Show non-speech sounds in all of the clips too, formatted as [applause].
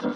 Welcome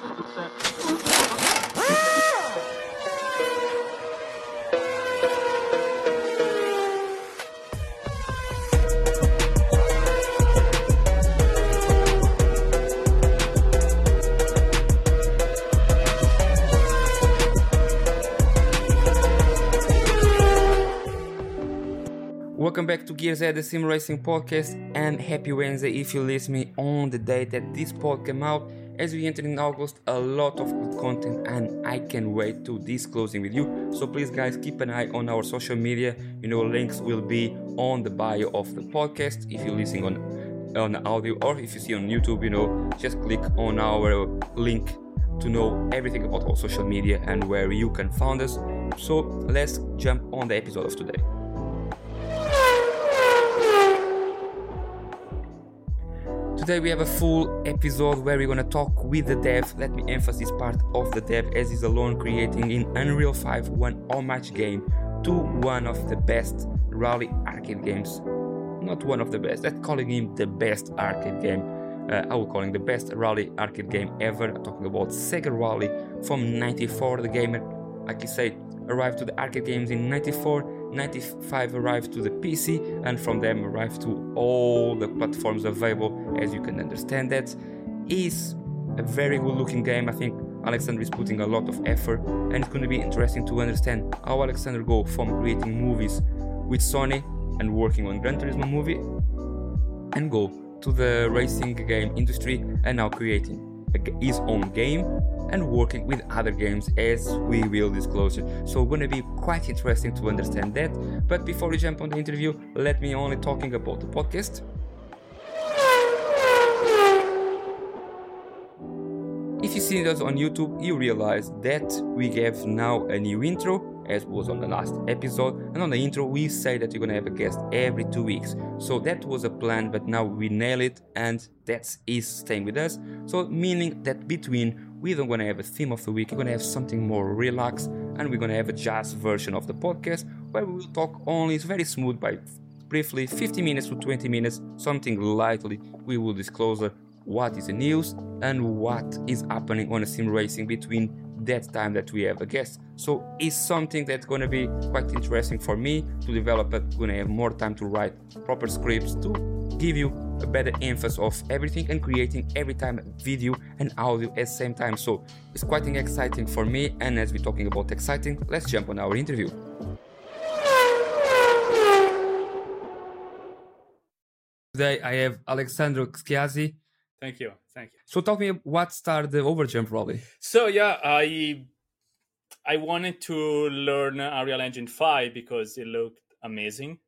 back to Gears Ed, the Sim Racing Podcast, and happy Wednesday if you listen me on the day that this pod came out. As we enter in August, a lot of good content, and I can't wait to disclosing with you. So please, guys, keep an eye on our social media. You know, links will be on the bio of the podcast if you're listening on on audio, or if you see on YouTube, you know, just click on our link to know everything about our social media and where you can find us. So let's jump on the episode of today. Today we have a full episode where we're gonna talk with the dev. Let me emphasize part of the dev as he's alone creating in Unreal 5 one all-match game to one of the best rally arcade games. Not one of the best. That's calling him the best arcade game. Uh, I would call him the best rally arcade game ever. I'm talking about Sega Rally from '94. The game, like you say, arrived to the arcade games in '94 95 arrived to the PC and from them arrived to all the platforms available as you can understand that. Is a very good looking game. I think Alexander is putting a lot of effort and it's going to be interesting to understand how Alexander go from creating movies with Sony and working on Gran Turismo movie and go to the racing game industry and now creating his own game and working with other games as we will disclose it. So gonna be quite interesting to understand that. But before we jump on the interview, let me only talking about the podcast. If you see us on YouTube, you realize that we have now a new intro as was on the last episode. And on the intro, we say that you're gonna have a guest every two weeks. So that was a plan, but now we nail it, and that is staying with us. So meaning that between we don't gonna have a theme of the week, we're gonna have something more relaxed, and we're gonna have a jazz version of the podcast where we will talk only it's very smooth by briefly 50 minutes to 20 minutes, something lightly. We will disclose uh, what is the news and what is happening on a sim racing between that time that we have a guest. So it's something that's going to be quite interesting for me to develop it. Going to have more time to write proper scripts to give you a better emphasis of everything and creating every time video and audio at the same time. So it's quite exciting for me. And as we're talking about exciting, let's jump on our interview. Today I have Alexandro Schiassi. Thank you. Thank you. So tell me what started the overjump rally. So yeah, I I wanted to learn Unreal Engine 5 because it looked amazing.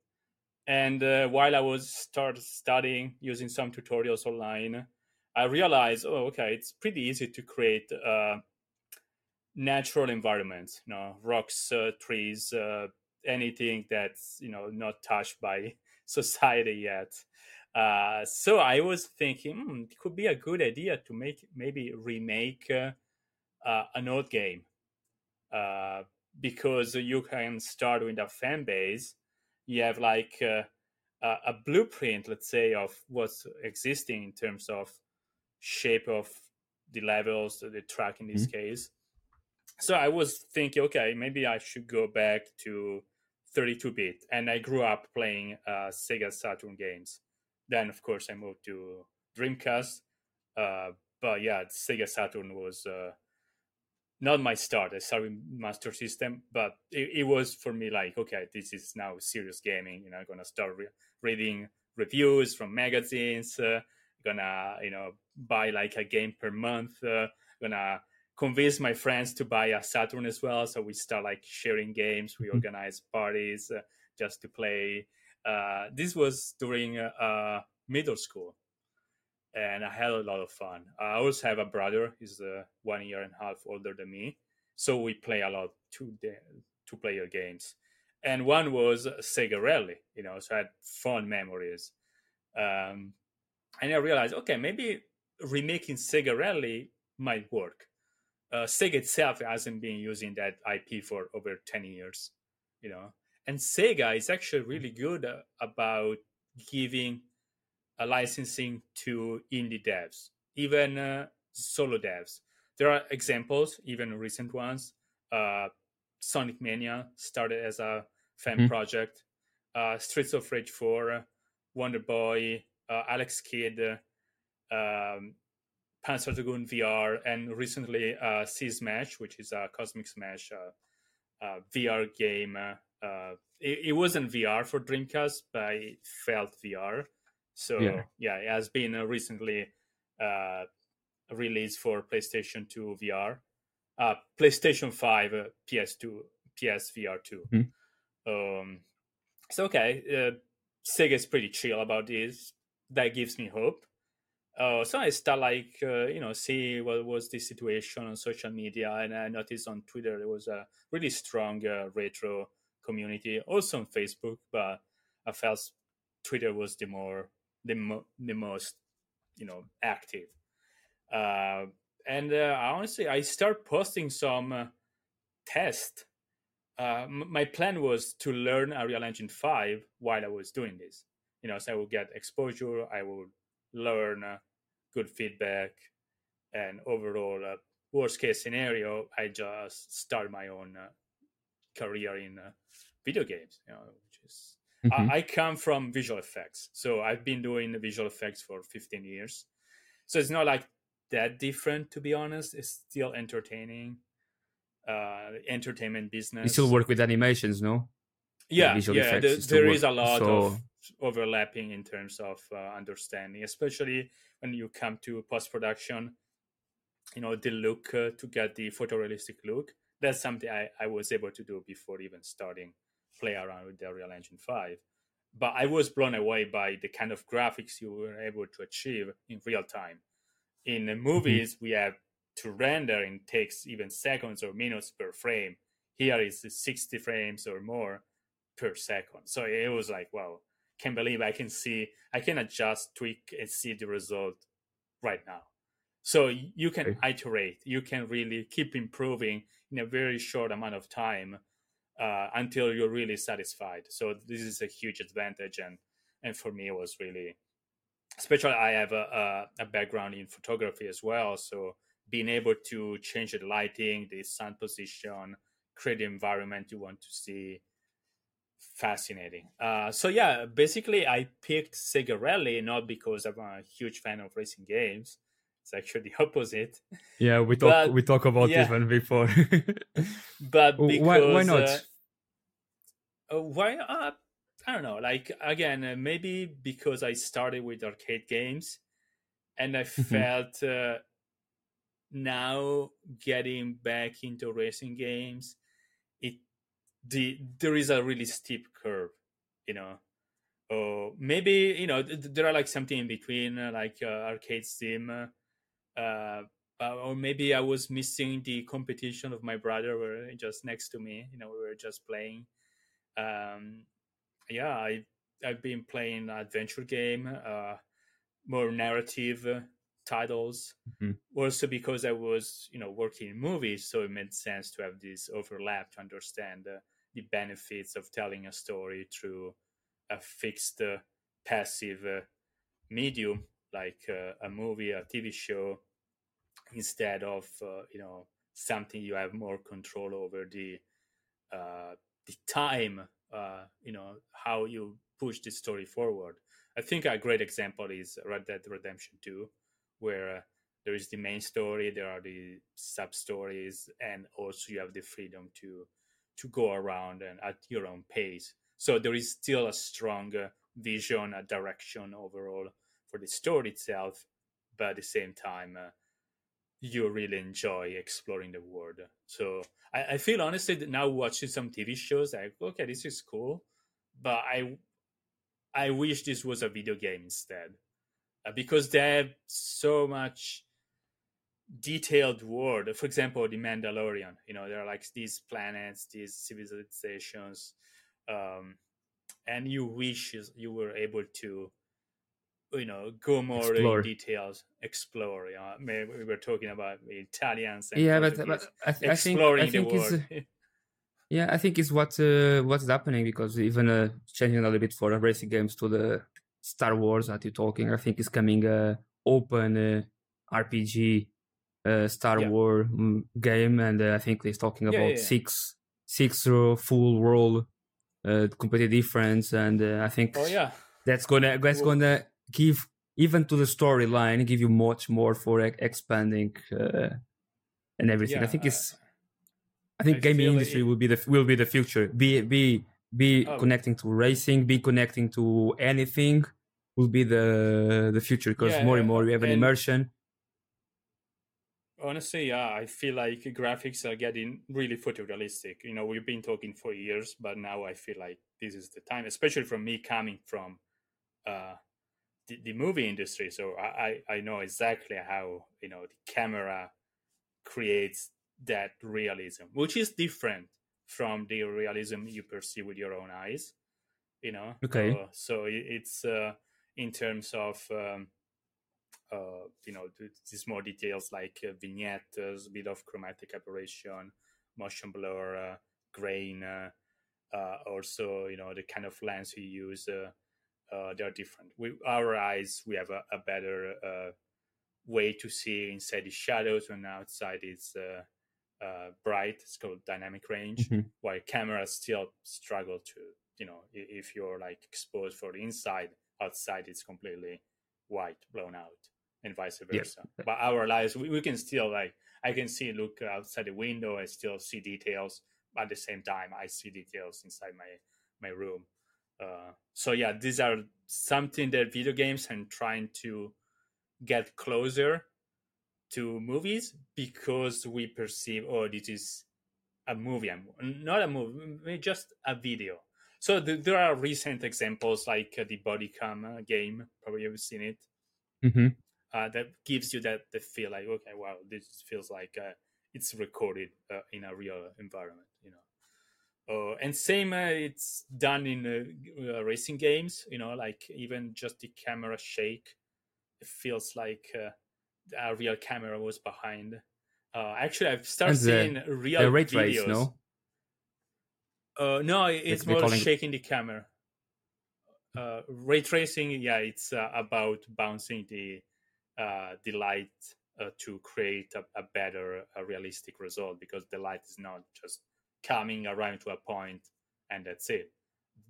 And uh, while I was start studying using some tutorials online, I realized, oh, okay, it's pretty easy to create uh, natural environments, you know, rocks, uh, trees, uh, anything that's you know not touched by [laughs] society yet. Uh, so I was thinking hmm, it could be a good idea to make maybe remake an old game because you can start with a fan base. You have like uh, a blueprint, let's say, of what's existing in terms of shape of the levels, the track in this mm-hmm. case. So I was thinking, okay, maybe I should go back to 32 bit, and I grew up playing Sega Saturn games then of course I moved to Dreamcast. Uh, but yeah, Sega Saturn was uh, not my start. I started Master System, but it, it, was for me like, okay, this is now serious gaming. You know, I'm gonna start re- reading reviews from magazines. Uh, gonna you know buy like a game per month. Uh, gonna convince my friends to buy a Saturn as well. So we start like sharing games. We mm-hmm. organize parties uh, just to play uh, this was during uh, middle school, and I had a lot of fun. I also have a brother; he's uh, one year and a half older than me, so we play a lot two two player games. And one was Sega Rally, you know, so I had fun memories. Um, and I realized, okay, maybe remaking Sega Rally might work. Uh, Sega itself hasn't been using that IP for over 10 years, you know and Sega is actually really good uh, about giving licensing to indie devs, even uh, solo devs. there are examples, even recent ones. Uh, Sonic Mania started as a fan mm-hmm. project. Uh, Streets of Rage 4, Wonder Boy, uh, Alex Kidd, um, Panzer Dragoon VR, and recently uh, C-Smash, which is a Cosmic Smash uh, uh, VR game. Uh, it, it, wasn't VR for Dreamcast, but it felt VR. So yeah, yeah it has been recently released for PlayStation 2 VR, PlayStation 5, PS2, PSVR 2. Mm-hmm. Um, so okay, uh, Sega is pretty chill about this. That gives me hope. Uh, so I start like uh, you know see what was the situation on social media, and I noticed on Twitter there was a really strong uh, retro community, also on Facebook, but I felt Twitter was the more the, mo- the most you know active. Uh, and uh, honestly, I start posting some uh, uh, my plan was to learn Unreal Engine 5 while I was doing this. You know, so I would get exposure, I would learn uh, good feedback, and overall, uh, worst case scenario, I just start my own uh, career in uh, video games. You know, which is mm-hmm. I, I come from visual effects, so I've been doing visual effects for 15 years. So it's not like that different, to be honest. It's still entertaining uh, entertainment business. You still work with animations, no? Yeah, yeah. The, there is a lot so... of overlapping in terms of uh, understanding, especially when you come to post production. You know, the look uh, to get the photorealistic look. That's something I, I was able to do before even starting play around with the Unreal Engine 5. But I was blown away by the kind of graphics you were able to achieve in real time. In mm-hmm. movies, we have to render and takes even seconds or minutes per frame. Here is 60 frames or more per second. So it was like, wow, can't believe I can see, I can adjust, tweak, and see the result right now. So you can iterate, you can really keep improving in a very short amount of time uh, until you're really satisfied. So this is a huge advantage, and and for me it was really, especially I have a, a, a background in photography as well, so being able to change the lighting, the sun position, create the environment you want to see. Fascinating. Uh, so yeah, basically, I picked Sega Rally not because I'm a huge fan of racing games. It's actually the opposite. Yeah, we talk but, we talk about yeah. this one before. [laughs] but because, why, why not? Uh, uh, why? Uh, I don't know. Like again, uh, maybe because I started with arcade games, and I mm-hmm. felt uh, now getting back into racing games it the there is a really steep curve you know or maybe you know there are like something in between uh, like uh, arcade sim uh, uh, or maybe i was missing the competition of my brother were just next to me you know we were just playing. Um yeah i i've been playing adventure game uh more narrative titles. Mm-hmm. also because i was you know working in movies so it made sense to have this overlap to understand uh, the benefits of telling a story through a fixed uh, passive uh, medium like uh, a movie a tv show instead of uh, you know something you have more control over the uh, the time uh, you know how you push the story forward i think a great example is red dead redemption 2 where uh, there is the main story, there are the sub stories, and also you have the freedom to to go around and at your own pace. So there is still a strong uh, vision, a direction overall for the story itself, but at the same time, uh, you really enjoy exploring the world. So I, I feel honestly that now watching some TV shows, like okay, this is cool, but I I wish this was a video game instead. Uh, because they have so much detailed world. For example, the Mandalorian. You know, there are like these planets, these civilizations, um, and you wish you were able to, you know, go more explore. in details, explore. You know, maybe we were talking about the Italians. yeah, but, but I, th- I think, I think the world. yeah, I think it's what uh, what's happening because even uh, changing a little bit for racing games to the Star Wars that you're talking, I think is coming uh, open uh, RPG uh, Star Yeah. Wars mm, game, and uh, I think he's talking about yeah, yeah. six six uh, full world, uh, completely different, and uh, I think Oh yeah, that's gonna that's gonna give even to the storyline give you much more for e- expanding uh, and everything. I think it's I think I gaming industry it- will be the will be the future. Be be be Oh. connecting to racing, be connecting to anything will be the the future because Yeah, more and more we have an immersion. honestly, yeah, I feel like graphics are getting really photorealistic. You know, we've been talking for years, but now I feel like this is the time, especially from me coming from uh, the, the movie industry. So I, I know exactly how you know the camera creates that realism, which is different from the realism you perceive with your own eyes. You know, Okay. Uh, so it's uh, in terms of um, uh, you know th- these more details like uh, vignettes, bit of chromatic aberration, motion blur, uh, grain. Uh, uh, also, you know the kind of lens you use. Uh, uh, they're different. With our eyes, we have a, a better uh, way to see inside the shadows when outside it's uh, uh, bright. It's called dynamic range. Mhm. While cameras still struggle to, you know, if you're like exposed for the inside, outside it's completely white, blown out, and vice Yeah. versa. But our lives, we, we can still like, I can see, look outside the window, I still see details. But at the same time, I see details inside my my room. Uh, so yeah, these are something that video games are trying to get closer to movies because we perceive, oh, this is a movie, I'm- not a movie, just a video. So th- there are recent examples like uh, the Bodycam uh, game, probably you've seen it, Mhm. uh, that gives you that the feel like, okay, wow, this feels like uh, it's recorded uh, in a real environment. Uh, and same, uh, it's done in uh, uh, racing games. You know, like even just the camera shake, it feels like uh, a real camera was behind. Uh, actually, I've started the- seeing real The videos. trace, no? Uh, no, it's more calling- shaking the camera. Uh, ray tracing, yeah, it's uh, about bouncing the uh, the light uh, to create a, a better, a realistic result because the light is not just coming around to a point and that's it.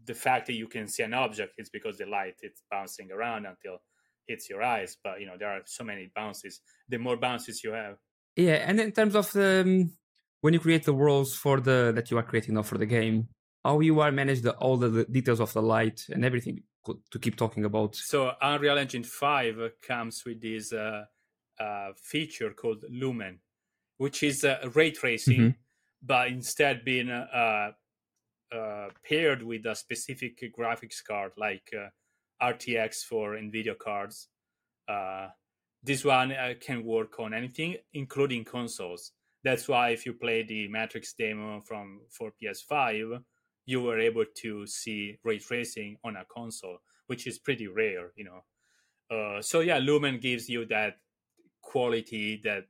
The fact that you can see an object is because the light is bouncing around until hits your eyes. But you know there are so many bounces. The more bounces you have, Yeah, and in terms of the um, when you create the worlds for the that you are creating now for the game, how you are manage the all the, the details of the light and everything to keep talking about. So Unreal Engine 5 comes with this uh, uh, feature called Lumen, which is uh, ray tracing, Mhm. But instead being uh, uh, paired with a specific graphics card like uh, RTX for NVIDIA cards. Uh, this one uh, can work on anything, including consoles. That's why if you play the Matrix demo from for PS5, you were able to see ray tracing on a console, which is pretty rare, you know. Uh, so yeah, Lumen gives you that quality that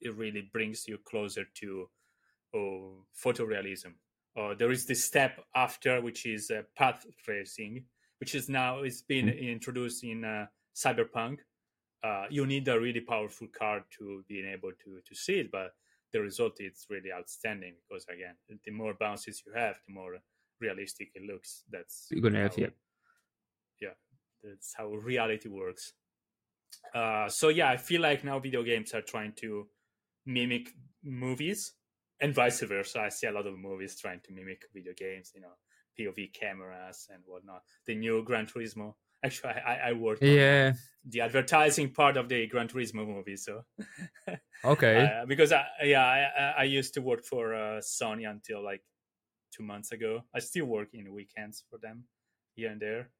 it really brings you closer to uh, photorealism. Uh, there is this step after, which is uh, path tracing, which is now is been introduced in uh, Cyberpunk. Uh, you need a really powerful card to be able to to see it, but the result is really outstanding because again, the more bounces you have, the more realistic it looks. That's You're gonna have, yeah. yeah, that's how reality works. Uh, so yeah, I feel like now video games are trying to mimic movies and vice versa. I see a lot of movies trying to mimic video games, you know, POV cameras and whatnot. The new Gran Turismo. Actually, I, I- worked Yeah. the advertising part of the Gran Turismo movie, so [laughs] Okay. uh, because I yeah I, I- I used to work for uh, Sony until like two months ago. I still work in weekends for them here and there,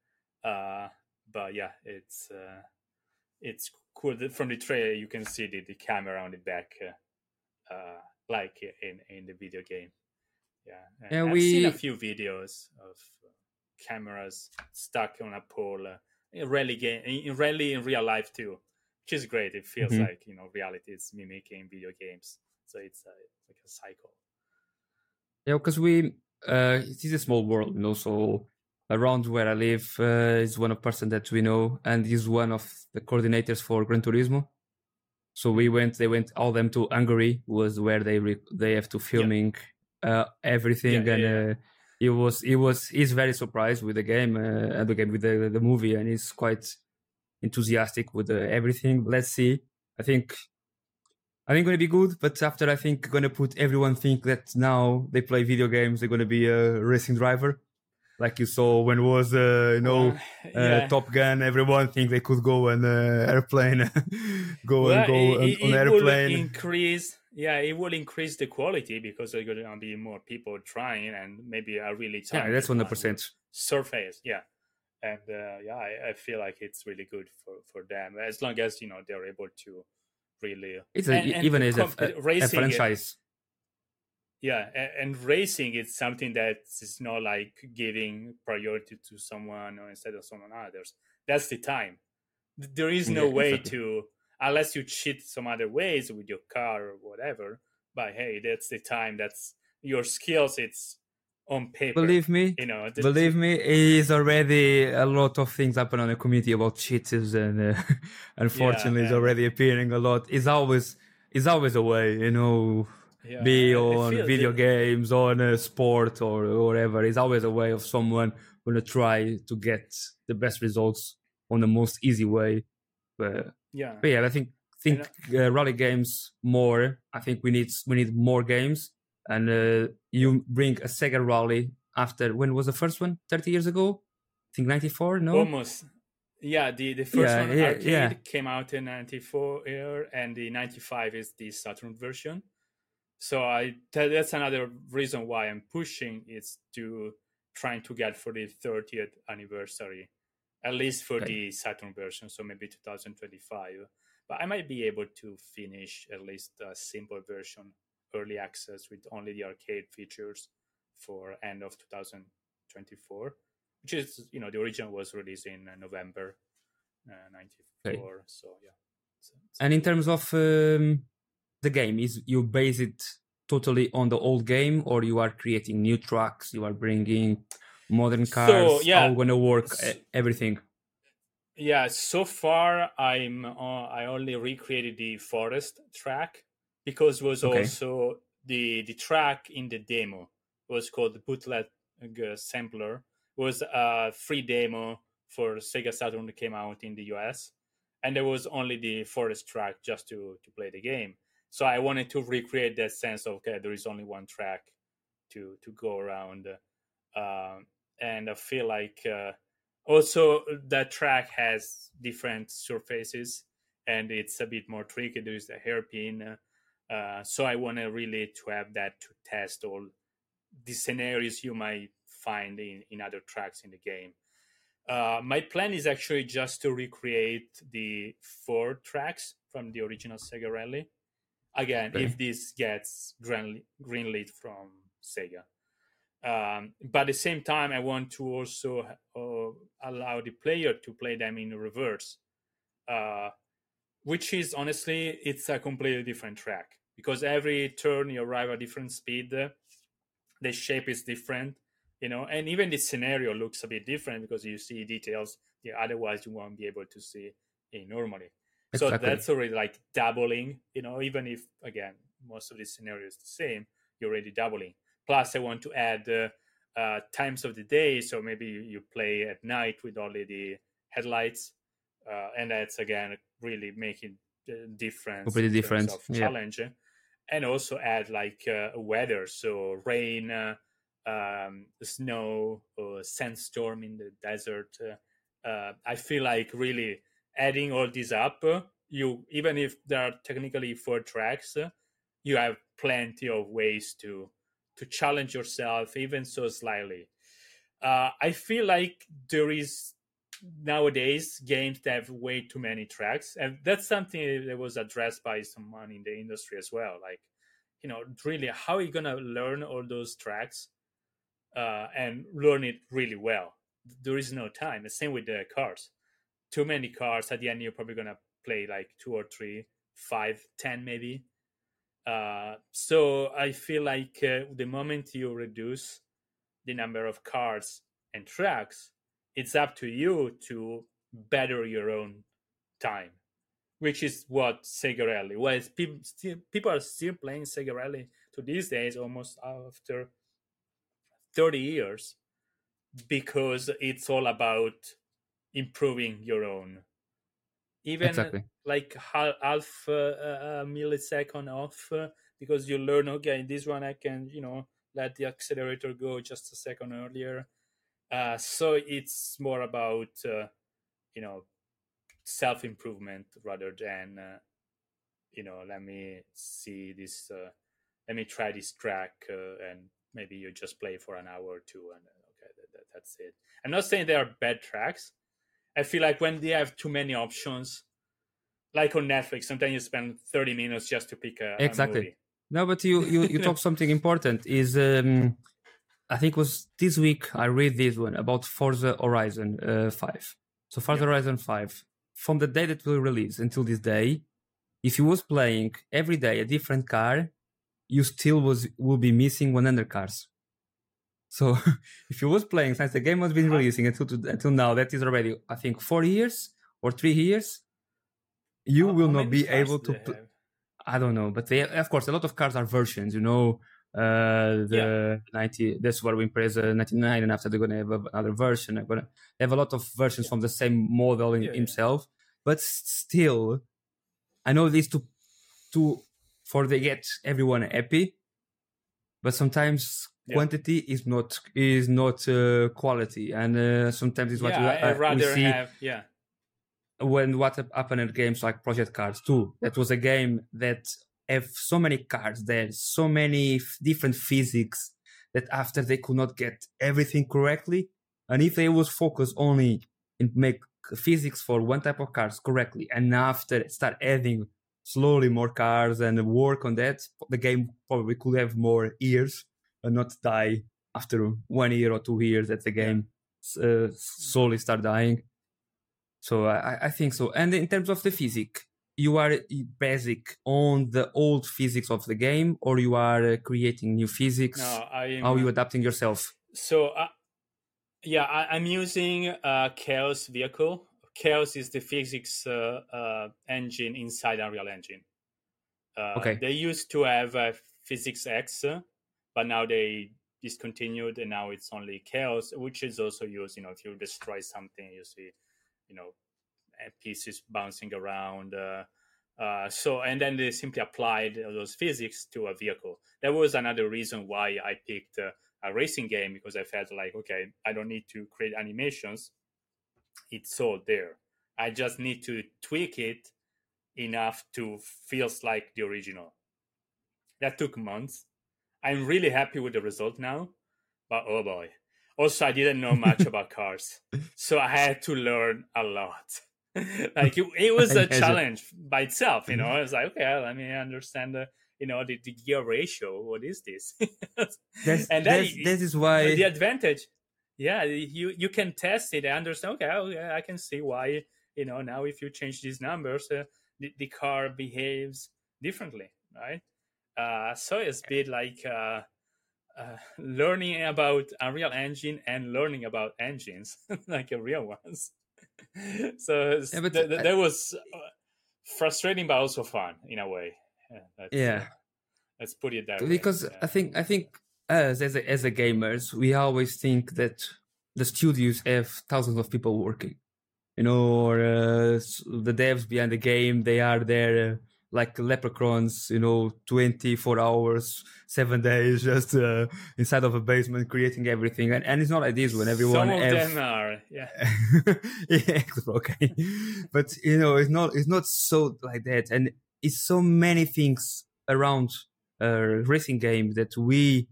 uh, but yeah, it's uh, it's cool. From the trailer, you can see the, the camera on the back, uh, uh, like in in the video game. Yeah, and Yeah, I've seen a few videos of uh, cameras stuck on a pole. Uh, in rally game, in rally in real life too, which is great. It feels Mhm. like you know reality is mimicking video games, so it's, uh, it's like a cycle. Yeah, because we uh, it is a small world, you know. So around where I live uh, is one of person that we know, and is one of the coordinators for Gran Turismo. So we went. They went all them to Hungary was where they re- they have to filming uh, everything Yeah, and. yeah, yeah. Uh, he was he was he's very surprised with the game uh, and the game with the, the movie and he's quite enthusiastic with uh, everything let's see i think i think gonna be good but after i think gonna put everyone think that now they play video games they're gonna be a racing driver like you saw when was uh, you know Well, uh, yeah. top gun everyone think they could go on uh, airplane [laughs] go Well, and go it- on, it- it will airplane. increase yeah it will increase the quality because there are going to be more people trying and maybe a really yeah that's one 100 percent. surface yeah. And uh, yeah I, I feel like it's really good for for them as long as you know they're able to really it's a, and- and even as a, a, a it- franchise yeah and, and racing is something that is not like giving priority to someone or instead of someone others that's the time there is no Yeah, way exactly. to unless you cheat some other ways with your car or whatever but hey that's the time that's your skills it's on paper believe me you know the- Believe me, is already a lot of things happen on the community about cheaters, and uh, [laughs] unfortunately, it's and- already appearing a lot. It's always, it's always a way, you know, yeah, be on video that- games, on a sport, or whatever. It's always a way of someone gonna try to get the best results on the most easy way. But, yeah but yeah, I think think uh, rally games more. I think we need we need more games, and uh, you bring a Sega Rally after when was the first one? Thirty years ago, I think ninety four. No, almost yeah the the first Yeah, one yeah, arcade yeah. came out in 94 year and the 95 is the saturn version so i that's another reason why i'm pushing is to trying to get for the 30th anniversary at least for Okay. the saturn version so maybe 2025 but i might be able to finish at least a simple version early access with only the arcade features for end of 2024 which is you know the original was released in uh, November uh, '94. So yeah. So, so- and in terms of um, the game, is you base it totally on the old game, or you are creating new tracks? You are bringing modern cars. so, yeah, how gonna work everything? yeah, so far I'm uh, I only recreated the forest track because it was Okay. also the the track in the demo it was called the bootleg uh, sampler was a free demo for Sega Saturn that came out in the US and there was only the forest track just to to play the game so I wanted to recreate that sense of okay there is only one track to to go around um, and I feel like uh, also that track has different surfaces and it's a bit more tricky. There's the hairpin uh, uh, so i want to really to have that to test all the scenarios you might find in, in other tracks in the game. Uh, my plan is actually just to recreate the four tracks from the original sega rally again Okay. if this gets green, greenlit from sega. Um, but at the same time i want to also uh, allow the player to play them in reverse uh, which is honestly it's a completely different track. Because every turn you arrive at different speed the shape is different you know and even the scenario looks a bit different because you see details that otherwise you won't be able to see in normally so Exactly. that's already like doubling you know even if again most of the scenario is the same you're already doubling. Plus i want to add uh, uh, times of the day. So maybe you, play at night with only the headlights uh, and that's again really making the difference Completely different, of yeah. challenge and also add like uh, weather. So rain uh, um, snow or sandstorm in the desert uh, uh, i feel like really adding all these up you even if there are technically four tracks you have plenty of ways to to challenge yourself even so slightly. Uh, i feel like there is nowadays games that have way too many tracks and that's something that was addressed by someone in the industry as well like you know really how are you gonna learn all those tracks uh, and learn it really well? There is no time. The same with the cars too many cards at the end you're probably gonna play like two or three five ten maybe uh, so i feel like uh, the moment you reduce the number of cards and tracks it's up to you to better your own time which is what Sega Rally. Well, people people are still playing Sega Rally to these days, almost after thirty years, because it's all about improving your own. Even Exactly. like half, half uh, a millisecond off, uh, because you learn. Okay, this one I can, you know, let the accelerator go just a second earlier. Uh, so it's more about uh, you know self improvement rather than uh, you know let me see this uh, let me try this track uh, and maybe you just play for an hour or two and uh, okay that, that, that's it i'm not saying they are bad tracks i feel like when they have too many options like on netflix sometimes you spend 30 minutes just to pick a, Exactly. a movie. No, but you you, you talked [laughs] something important. Is um, I think it was this week I read this one about Forza Horizon uh, Five. So Forza Yeah. Horizon Five, from the day that we release until this day, if you was playing every day a different car, you still was will be missing 100 cars. So [laughs] if you was playing since the game has been releasing until to, until now, that is already I think four years or three years. You How- will how not be able to. pl- I don't know, but they of course a lot of cars are versions. You know, uh, the ninety. That's what we praise uh, ninety nine, and after they're gonna have another version. They're gonna they have a lot of versions from the same model in, Yeah, yeah. himself, but still, I know these two to for they get everyone happy, but sometimes Yeah. quantity is not is not uh, quality, and uh, sometimes it's what yeah we, uh, rather we see have yeah when what happened in games like Project CARS 2. That was a game that have so many cards there, so many f- different physics that after they could not get everything correctly. And if they was focused only in make physics for one type of cars correctly, and after start adding slowly more cars and work on that, the game probably could have more years and not die after one year or two years that the game uh, slowly start dying. So I, I think so. And in terms of the physics, you are basic on the old physics of the game, or you are uh, creating new physics. no i'm How you adapting yourself? So, uh, yeah, I, I'm using uh, Chaos vehicle. Chaos is the physics uh, uh, engine inside Unreal Engine. Uh, Okay. They used to have uh, PhysX, uh, but now they discontinued, and now it's only Chaos, which is also used. You know, if you destroy something, you see, you know, uh, pieces bouncing around. Uh, uh, so, and then they simply applied those physics to a vehicle. That was another reason why I picked. Uh, a racing game because I felt like, okay, I don't need to create animations. It's all there. I just need to tweak it enough to feels like the original. That took months. I'm really happy with the result now, but oh boy. Also, I didn't know much about [laughs] cars, so I had to learn a lot. [laughs] like it, it was a challenge by itself, you know. I was like, okay, let me understand the, you know, the, the gear ratio. What is this? [laughs] That's, and then that's, y- that is why. the advantage yeah you you can test it and understand okay oh, yeah, i can see why you know now if you change these numbers uh, the, the car behaves differently right uh so it's a bit like uh, uh learning about unreal engine and learning about engines [laughs] like a real ones. [laughs] So Yeah, th- th- I- that was uh, frustrating but also fun in a way. Yeah, Yeah. uh, let's put it that way. Because yeah. I think I think us as a, as a gamers, we always think that the studios have thousands of people working, you know, or uh, the devs behind the game they are there uh, like leprechauns, you know, twenty four hours, seven days, [laughs] just uh, inside of a basement creating everything, and, and it's not like this when everyone some of have them are yeah [laughs] yeah, okay. But you know, it's not it's not so like that, and it's so many things around a racing game that we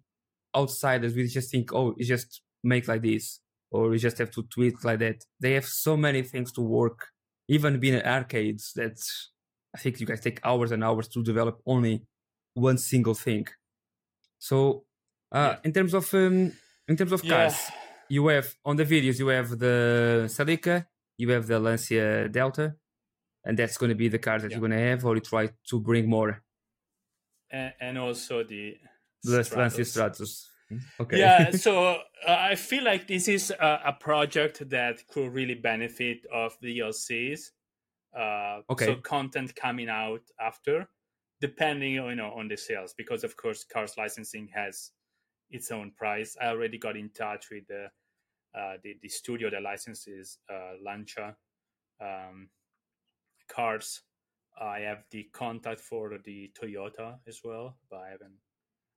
outsiders we just think, oh, it's just make like this, or we just have to tweet like that. They have so many things to work, even being arcades. That I think you guys take hours and hours to develop only one single thing. So, uh, in terms of um, in terms of Yeah. cars, you have on the videos you have the Celica, you have the Lancia Delta, and that's going to be the cars that Yeah. you're going to have, or you try to bring more and, and also the the Stratos. Lancia Stratos. Okay. Yeah, [laughs] so uh, I feel like this is a, a project that could really benefit of DLCs. Uh, Okay. So content coming out after, depending you know on the sales, because of course cars licensing has its own price. I already got in touch with the uh, the, the studio that licenses uh, Lancia um, cars. I have the contact for the Toyota as well, but I haven't.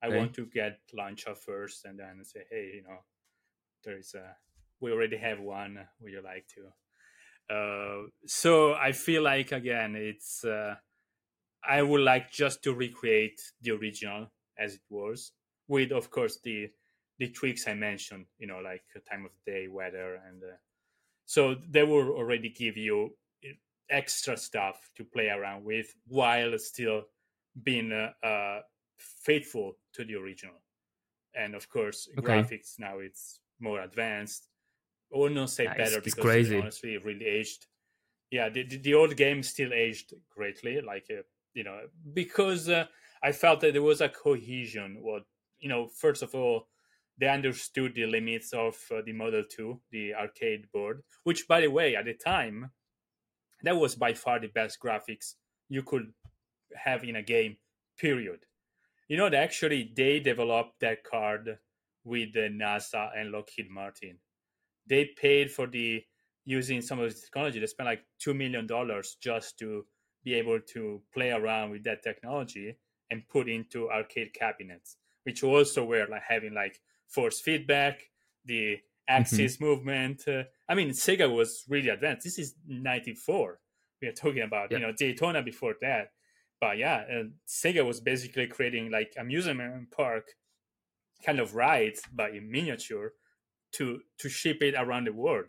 I Okay. want to get Lancia first, and then say, hey, you know, there's a. We already have one. Would you like to? Uh, so I feel like again, it's. Uh, I would like just to recreate the original as it was, with of course the the tweaks I mentioned. You know, like time of day, weather, and uh, so they will already give you eh, extra stuff to play around with while still being uh, uh, faithful to the original. And of course, Okay. graphics now it's more advanced. I would not say Yeah, better it's because crazy. honestly, it really aged. Yeah, the, the, the old game still aged greatly. Like uh, you know, because uh, I felt that there was a cohesion. What you know, first of all, they understood the limits of uh, the Model 2, the arcade board, which, by the way, at the time, that was by far the best graphics you could have in a game, period. You know, that actually they developed that card with the NASA and Lockheed Martin. They paid for the using some of this technology. They spent like $2 million just to be able to play around with that technology and put into arcade cabinets, which also were like having like force feedback, the axis movement. Uh, I mean, Sega was really advanced. This is '94. We are talking about, you know, Daytona before that. But yeah, uh, Sega was basically creating like amusement park kind of rides, but in miniature, to to ship it around the world.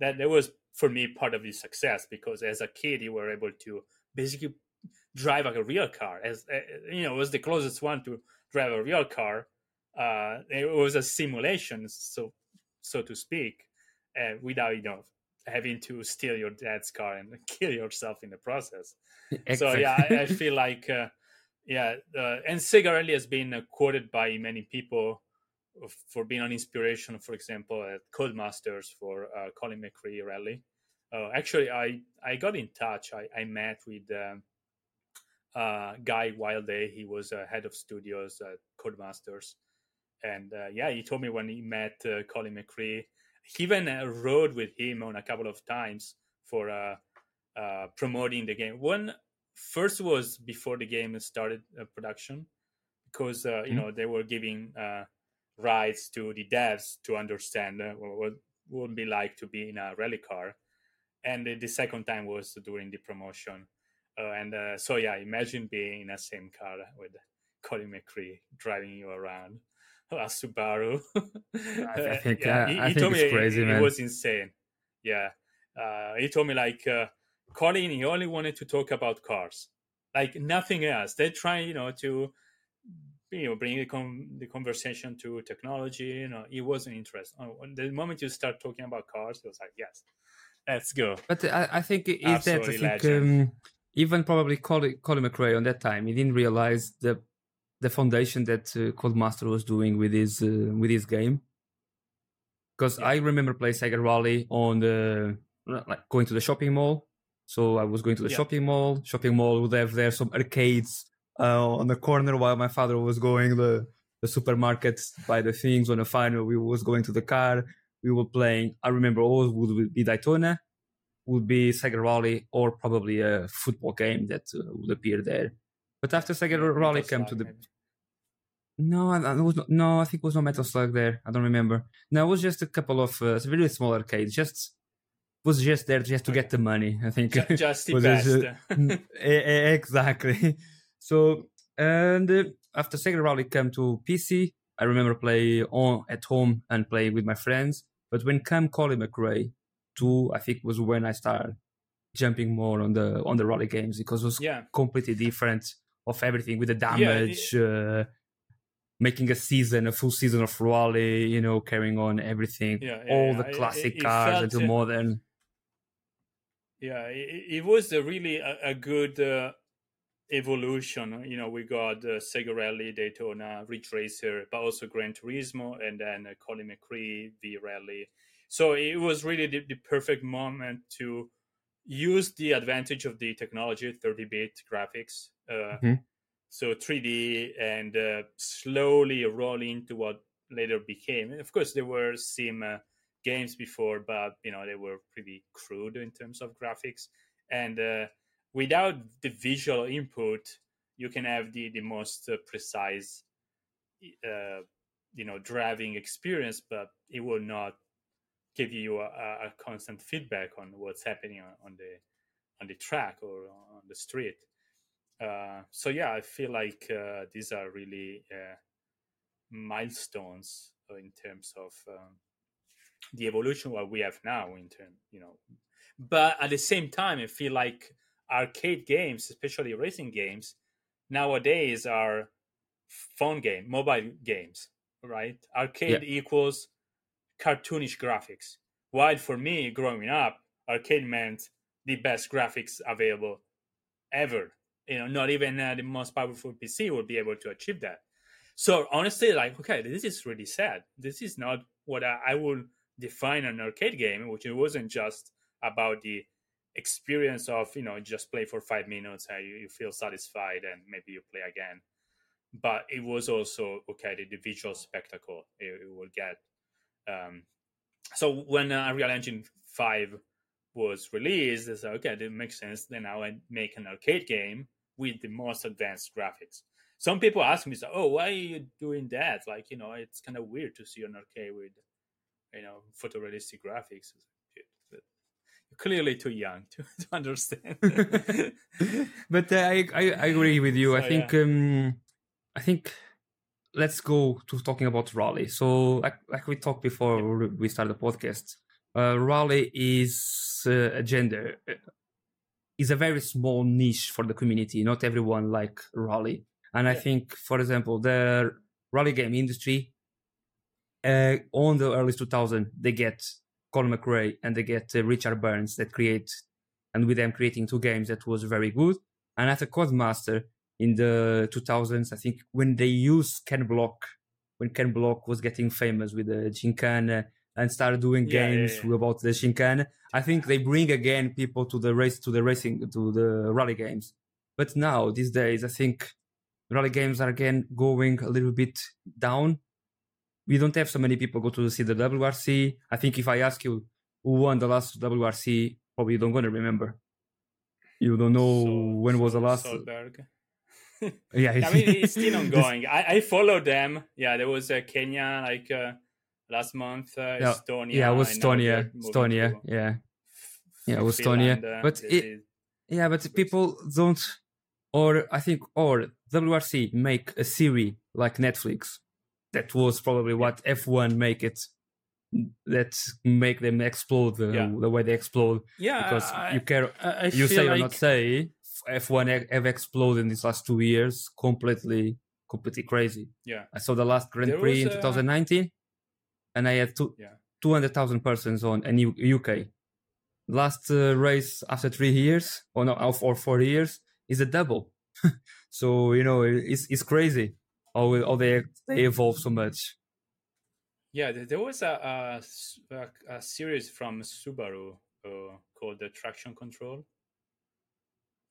That that was for me part of the success because as a kid you were able to basically drive like a real car. As uh, you know, it was the closest one to drive a real car. Uh, it was a simulation, so so to speak, uh, without you know having to steal your dad's car and [laughs] kill yourself in the process. [laughs] So yeah, I, I feel like uh, yeah, uh, and Sega really has been uh, quoted by many people for being an inspiration. For example, at Codemasters for uh, Colin McRae rally. Uh, actually, I I got in touch. I, I met with um, uh, Guy Wilday. He was uh, head of studios at Codemasters, and uh, yeah, he told me when he met uh, Colin McRae, he even uh, rode with him on a couple of times for uh, uh, promoting the game. One first was before the game started uh, production, because uh, you Mhm. know they were giving uh, rides to the devs to understand uh, what would be like to be in a rally car, and the, the second time was during the promotion. Uh, and uh, so yeah, imagine being in a same car with Colin McRae driving you around [laughs] a Subaru. [laughs] I think, yeah, uh, he, I he think told me it- crazy, it, man. was insane. Yeah, uh, he told me like uh, Colin, he only wanted to talk about cars, like nothing else. They try, you know, to you know bring the, con- the conversation to technology. You know, it was an interested. Oh, the moment you start talking about cars, it was like, "Yes, let's go." But I, I think it is that I think um, even probably Colin, Colin McRae on that time he didn't realize the the foundation that uh, Codemaster was doing with his uh, with his game. Because Yeah. I remember playing Sega Rally on the like going to the shopping mall. So I was going to the Yeah. shopping mall. Shopping mall would have there some arcades uh, on the corner while my father was going the the supermarket buy the things. On the final, we was going to the car. We were playing. I remember always would be Daytona, would be Sega Rally, or probably a football game that uh, would appear there. But after Sega Yeah, Rally Metal came to the maybe. no, I, I was not, no, I think it was no Metal Slug there. I don't remember. No, it was just a couple of uh, really small arcades. Just was just there just to get the money. I think. Ju- just [laughs] the best. [laughs] e- exactly. So and uh, after Sega Rally came to PC, I remember play on at home and play with my friends. But when came Colin McRae, two I think was when I started jumping more on the on the rally games because it was yeah, completely different of everything with the Yeah, it- damage, uh, making a season, a full season of rally, you know, carrying on everything, yeah, all the classic it- it cars until modern. Yeah, it, it was a really a, a good uh, evolution. You know, we got uh, Sega Rally, Daytona, Ridge Racer, but also Gran Turismo, and then uh, Colin McRae, V Rally. So it was really the, the perfect moment to use the advantage of the technology, 30-bit graphics, uh, Mhm. so 3D, and uh, slowly roll into what later became. And of course, there were sim uh, games before, but you know they were pretty crude in terms of graphics. And uh, without the visual input, you can have the the most uh, precise, uh, you know, driving experience, but it will not give you a, a constant feedback on what's happening on, on the on the track or on the street. Uh, so yeah, I feel like uh, these are really uh, milestones in terms of um, the evolution what we have now in term you know but at the same time i feel like arcade games especially racing games nowadays are phone game mobile games right? Arcade equals cartoonish graphics. While for me growing up arcade meant the best graphics available ever. You know not even uh, the most powerful pc would be able to achieve that. So honestly like okay this is really sad. This is not what i, I would define an arcade game which it wasn't just about the experience of you know just play for five minutes and you, you feel satisfied and maybe you play again but it was also okay the, the visual spectacle it, it will get um, so when uh, unreal engine 5 was released it's like, okay that makes sense then i make an arcade game with the most advanced graphics some people ask me, so, "Oh, why are you doing that?" Like, you know, it's kind of weird to see an arcade with, you know, photorealistic graphics. Clearly too young to, [laughs] to understand. [laughs] but uh, I, I, I agree with you. So, I think um, I think let's go to talking about Rally. So like like we talked before we started the podcast, uh, Rally is uh, a gender is a very small niche for the community. Not everyone like Rally. And I think, for example, the rally game industry uh, on the early 2000, they get Colin McRae and they get uh, Richard Burns that create, and with them creating two games that was very good. And as a Codemaster in the 2000s, I think when they used Ken Block, when Ken Block was getting famous with the Gymkhana and started doing Yeah, yeah, games yeah. about the Gymkhana, I think they bring again people to the race, to the racing, to the rally games. But now, these days, I think rally games are again going a little bit down. We don't have so many people go to see the WRC. I think if I ask you who won the last WRC, probably you don't gonna remember. You don't know So- when was the last. Solberg. [laughs] Yeah, I mean, it's [laughs] still ongoing. I, I follow them. Yeah, there was uh, Kenya like uh, last month. Uh, Yeah, Estonia. yeah, it was Estonia. Estonia, yeah, Yeah, it was Finland, Estonia. uh, But it- yeah. But people don't, or I think, or WRC make a series like Netflix. That was probably what F1 make it. That make them explode the, Yeah. the way they explode yeah, because I, you care I, I you say or like, not say F1 have exploded in these last two years completely completely crazy. Yeah. I saw the last Grand There Prix in a- 2019 and I had two, Yeah. 200,000 persons on in U- UK. Last uh, race after three years or no, or or four years is a double. [laughs] so, you know, it's, it's crazy how, how they, they evolve so much. Yeah, there was a series from Subaru uh, called the Traction Control.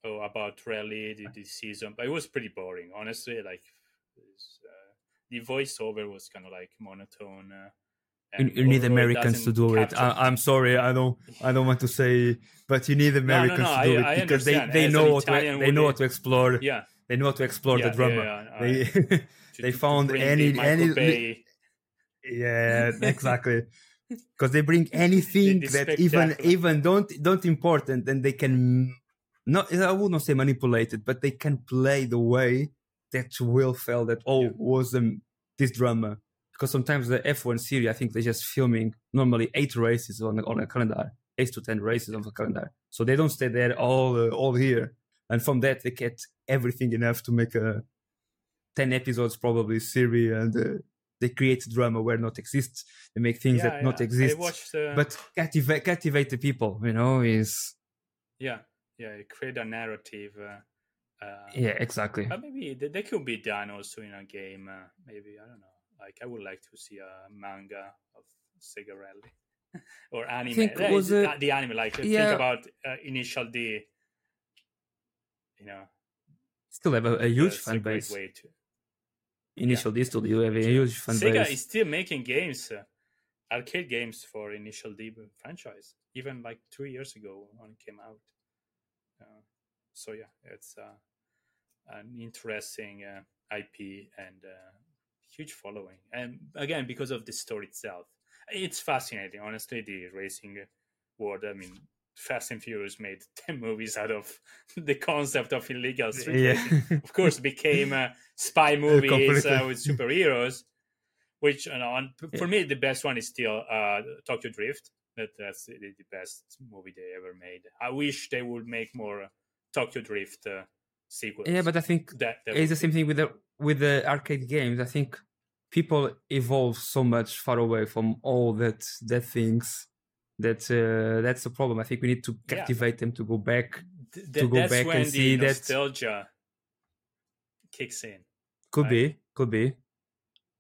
Oh, about rally the, the season, but it was pretty boring, honestly. Like, uh, the voiceover was kind of like monotone. Uh, You, you need Americans to do it. capture- I, I'm sorry, I don't, I don't want to say, but you need [laughs] Americans no, to do I- it I because they, they know how to, they know how to explore, yeah, they know how to explore yeah, the drama. yeah, They, [laughs] they to found any- any- Bay- yeah, exactly. [laughs] Because they bring anything that even even don't don't important, and they can not I would not say manipulated, but they can play the way that will feel that oh Yeah. was um, this drama. Because sometimes the F1 series, I think they're just filming normally eight races on on a calendar, eight to ten races on the calendar. So they don't stay there all uh, all here, and from that they get everything enough to make a ten episodes probably series, and uh, they create drama where not exists. They make things yeah, that not exist, watched, uh, but captivate captivate the people. You know, is yeah, yeah, create a narrative. Uh, uh, yeah, exactly. But maybe they, they could be done also in a game. Uh, maybe I don't know. Like I would like to see a manga of Sega Rally. [laughs] or anime. was uh, the anime. Like yeah. think about uh, Initial D. You know, Still have a, a huge fan base. way to. Initial D Studio have a huge fan Sega base. is still making games, uh, arcade games for Initial D franchise, even like two years ago when it came out. Uh, so yeah, it's uh, an interesting uh, IP and uh, huge following, and again because of the story itself, it's fascinating. Honestly, the racing world. I mean, Fast and Furious made [laughs] ten movies out of [laughs] the concept of illegal street yeah. [laughs] of course became uh, spy movies uh, with superheroes which you know for me the best one is still uh, tokyo drift. That, that's the, the best movie they ever made. I wish they would make more tokyo drift uh, sequels. Yeah, but I think that, that it's the same thing with the with the arcade games. I think people evolve so much far away from all that that things that uh, that's the problem. I think we need to Yeah. captivate them to go back. th- to go that's back when and the see that- nostalgia kicks in Could Right. be, could be.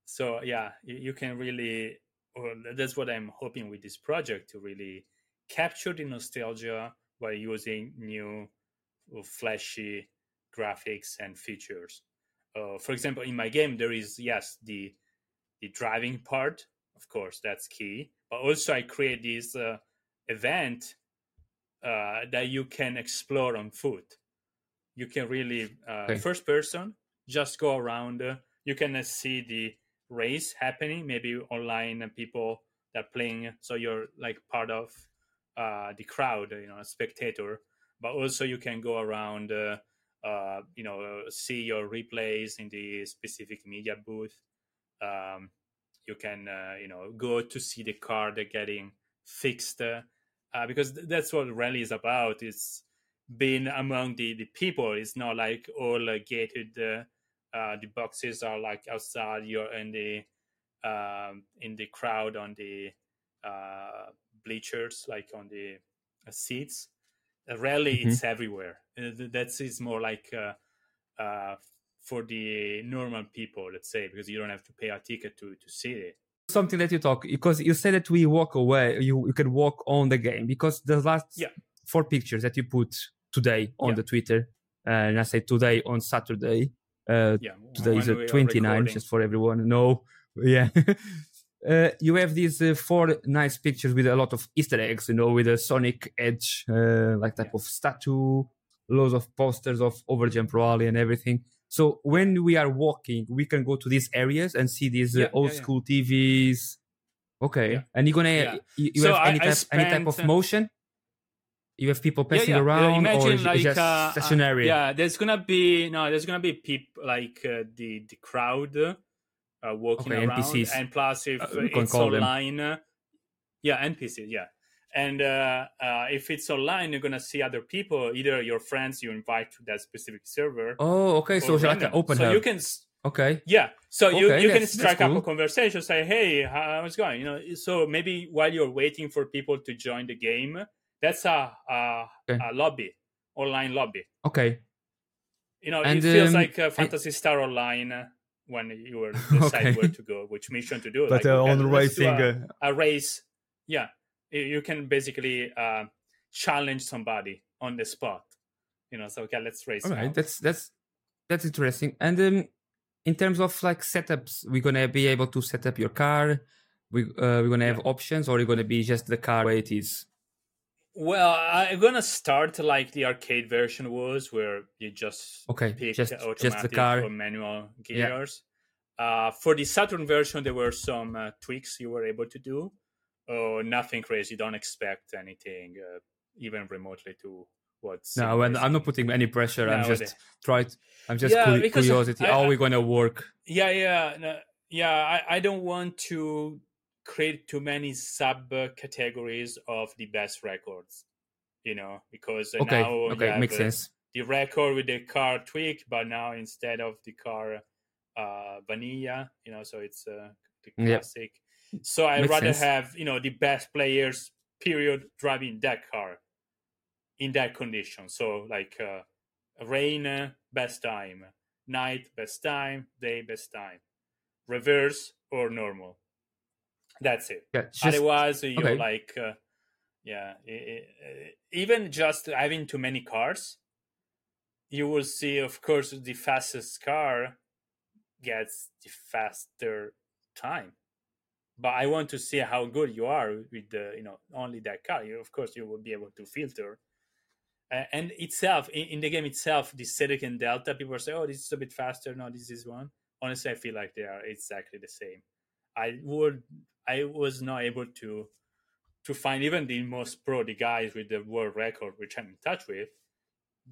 so yeah you, you can really well, that's what i'm hoping with this project to really capture the nostalgia by using new uh, flashy graphics and features uh, for example in my game there is yes the the driving part of course that's key but also i create this uh, event uh, that you can explore on foot. You can really uh, Okay. first person just go around uh, you can uh, see the race happening maybe online and people that are playing so you're like part of uh, the crowd you know a spectator. But also you can go around uh, uh, you know see your replays in the specific media booth. Um, you can uh, you know go to see the car they're getting fixed uh, uh, because th- that's what rally is about. It's being among the, the people. It's not like all uh, gated uh, uh, the boxes are like outside. You're in the um, in the crowd on the uh, bleachers like on the uh, seats. Rally Mhm. it's everywhere. Uh, th- that's is more like uh, uh, for the normal people let's say because you don't have to pay a ticket to to see it Something that you talk because you said that we walk away. You you can walk on the game because the last Yeah. four pictures that you put today on Yeah. the Twitter, and I say today on Saturday. Uh, yeah today is we 29 just for everyone no [laughs] yeah uh, you have these uh, four nice pictures with a lot of easter eggs you know with a sonic edge uh, like type Yeah. of statue loads of posters of overjump rally and everything so when we are walking we can go to these areas and see these Yeah, uh, old yeah, yeah. school tvs okay and you're gonna you, you So have any I- I type any type of uh, motion you have people passing. Uh, around or Imagine it like just uh, uh, stationary yeah, there's gonna be no, there's gonna be people like uh, the the crowd uh, walking Okay, around, NPCs. and plus if Uh, uh, it's online, uh, yeah, NPCs, yeah. And uh, uh, if it's online, you're gonna see other people, either your friends you invite to that specific server. oh okay. so or it's like an open so hub. you can okay. Yeah. So you, Okay, you can that's- that's strike up a conversation say hey how's it going? You know so maybe while you're waiting for people to join the game that's a a, Okay. a lobby online lobby. Okay. You know And, it feels um, like uh, I- Phantasy Star Online uh, when you were [laughs] decide Okay. where to go which mission to do but like, uh, on let's do racing a, uh, a race. Yeah you can basically uh, challenge somebody on the spot you know so okay let's race all right that's that's that's interesting and um in terms of like setups we're gonna be able to set up your car we uh, we're gonna have options or you're gonna be just the car way it is Well, I'm gonna start like the arcade version was, where you just Okay, pick just- just the car. or manual Yeah. gears. Uh, for the Saturn version, there were some uh, tweaks you were able to do. Oh, nothing crazy. Don't expect anything uh, even remotely to what's. no and i'm not putting any pressure i'm just try to, i'm just Yeah, because curiosity I- how I- are we gonna work Yeah, yeah, no, yeah. I, I don't want to create too many subcategories of the best records. You know, because okay now okay makes uh, sense the record with the car tweak, but now instead of the car uh, vanilla, you know, so it's uh, the Yep. So I Makes rather sense. have you know the best players period driving that car in that condition. So like uh, rain uh, best time, night best time, day best time, reverse or normal. That's it. Yeah, just, Otherwise, you're okay. like, uh, yeah, i- i- even just having too many cars, you will see, of course, the fastest car gets the faster time. But I want to see how good you are with the, you know, only that car. You, of course, you will be able to filter. Uh, and itself, in, in the game itself, the Celica and Delta, people say, "Oh, this is a bit faster." No, this is one. Honestly, I feel like they are exactly the same. I would, I was not able to to find even the most pro, the guys with the world record, which I'm in touch with,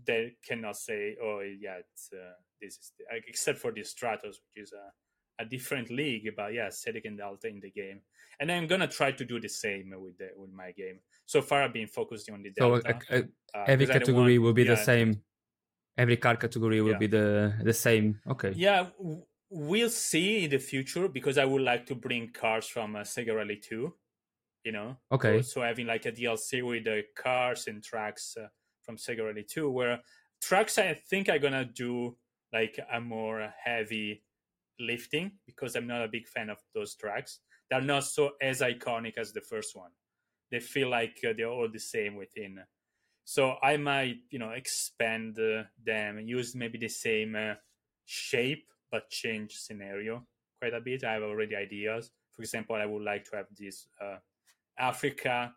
they cannot say, "Oh, yeah, uh, this is," the, except for the Stratos, which is a, a different league. But yeah, Celica and Delta in the game, and I'm gonna try to do the same with the with my game. So far, I've been focusing on the so Delta. uh, uh, uh, every category want- will be the same. Every car category will Yeah. be the the same. Okay. Yeah, w- we'll see in the future because I would like to bring cars from uh, Sega Rally 2, you know? Okay. So, so having like a DLC with the cars and tracks uh, from Sega Rally 2, where tracks I think are gonna do like a more heavy lifting because I'm not a big fan of those tracks. They're not so as iconic as the first one. They feel like uh, they're all the same within. So I might, you know, expand uh, them, use maybe the same uh, shape but change scenario quite a bit. I have already ideas. For example, I would like to have this uh, Africa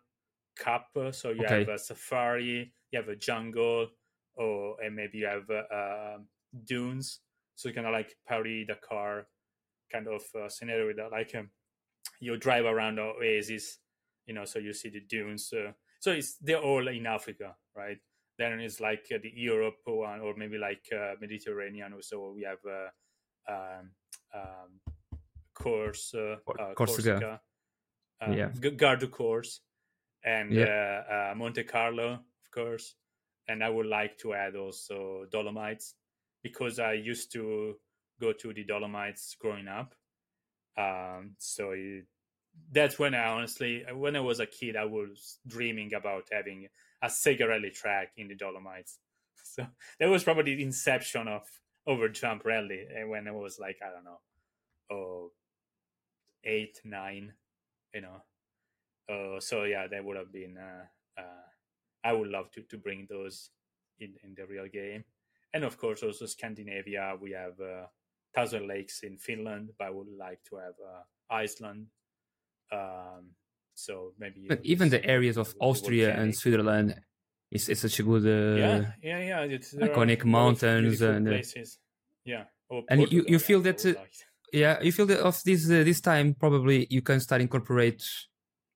Cup. uh, So you Okay. have a safari, you have a jungle, or and maybe you have uh, uh, dunes. So you kind of like Paris Dakar kind of uh, scenario with that, like um, you drive around the oasis, you know, so you see the dunes. Uh, so it's they're all in Africa, right? Then it's like uh, the Europe one, or maybe like uh, Mediterranean. So we have uh, um, um, course, uh, uh, Corsica. Corsica, Yeah. Garda course, and Yeah. uh, uh, Monte Carlo, of course. And I would like to add also Dolomites because I used to go to the Dolomites growing up. Um, so it, that's when I honestly, when I was a kid, I was dreaming about having a Sega Rally track in the Dolomites. [laughs] So that was probably the inception of Overjump Rally, and when I was like, I don't know, oh, eight, nine, you know. Uh, so yeah, that would have been. Uh, uh, I would love to to bring those in in the real game, and of course also Scandinavia. We have uh, Thousand Lakes in Finland, but I would like to have uh, Iceland. Um, so maybe But even the areas of Austria and Switzerland is, is such a good. Uh, yeah, yeah, yeah. It's, iconic a lot of mountains and, uh, places. Yeah, Or And you- you feel that, uh, like. yeah you feel that of this uh, this time probably you can start incorporate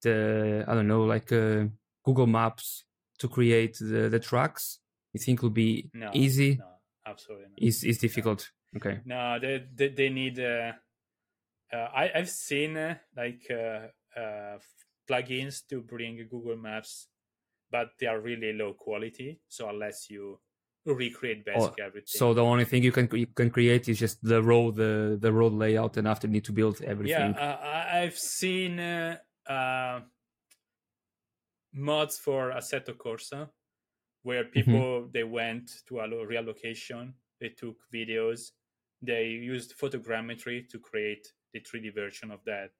the i don't know like uh, google maps to create the the tracks you think will be no, easy No, absolutely not. is is difficult okay No, they they, they need. Uh, uh, I I've seen uh, like uh, uh, plugins to bring Google Maps, but they are really low quality. So unless you recreate basically everything, so the only thing you can you can create is just the road the the road layout and after need to build yeah, everything uh, I- I've seen uh, uh, mods for Assetto Corsa where Mm-hmm. people they went to a real location, they took videos, they used photogrammetry to create the 3D version of that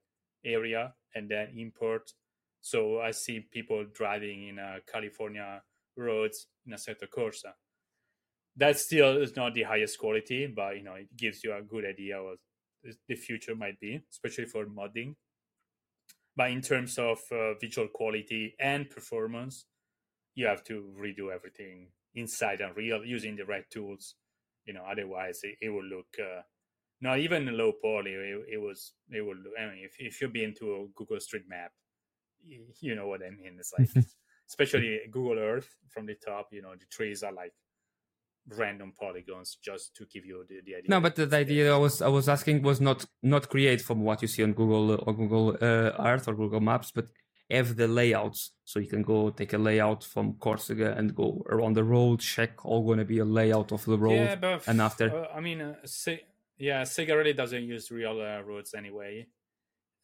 area and then import. So I see people driving in uh, California roads in Assetto Corsa. That still is not the highest quality, but you know it gives you a good idea what the future might be, especially for modding. But in terms of uh, visual quality and performance, you have to redo everything inside Unreal using the right tools. You know, otherwise it, it will look uh, not even low poly. It, it was it will. I mean, if if you've been to a Google Street Map, you know what I mean. It's like, [laughs] especially Google Earth from the top. You know, the trees are like random polygons just to give you the, the idea. no but the, the idea i was i was asking was not not create from what you see on google or google uh, earth or google maps but have the layouts so you can go take a layout from corsica and go around the road check all going to be a layout of the road Yeah, but and after- uh, I mean, uh, Se- yeah, Sega really doesn't use real uh, roads anyway,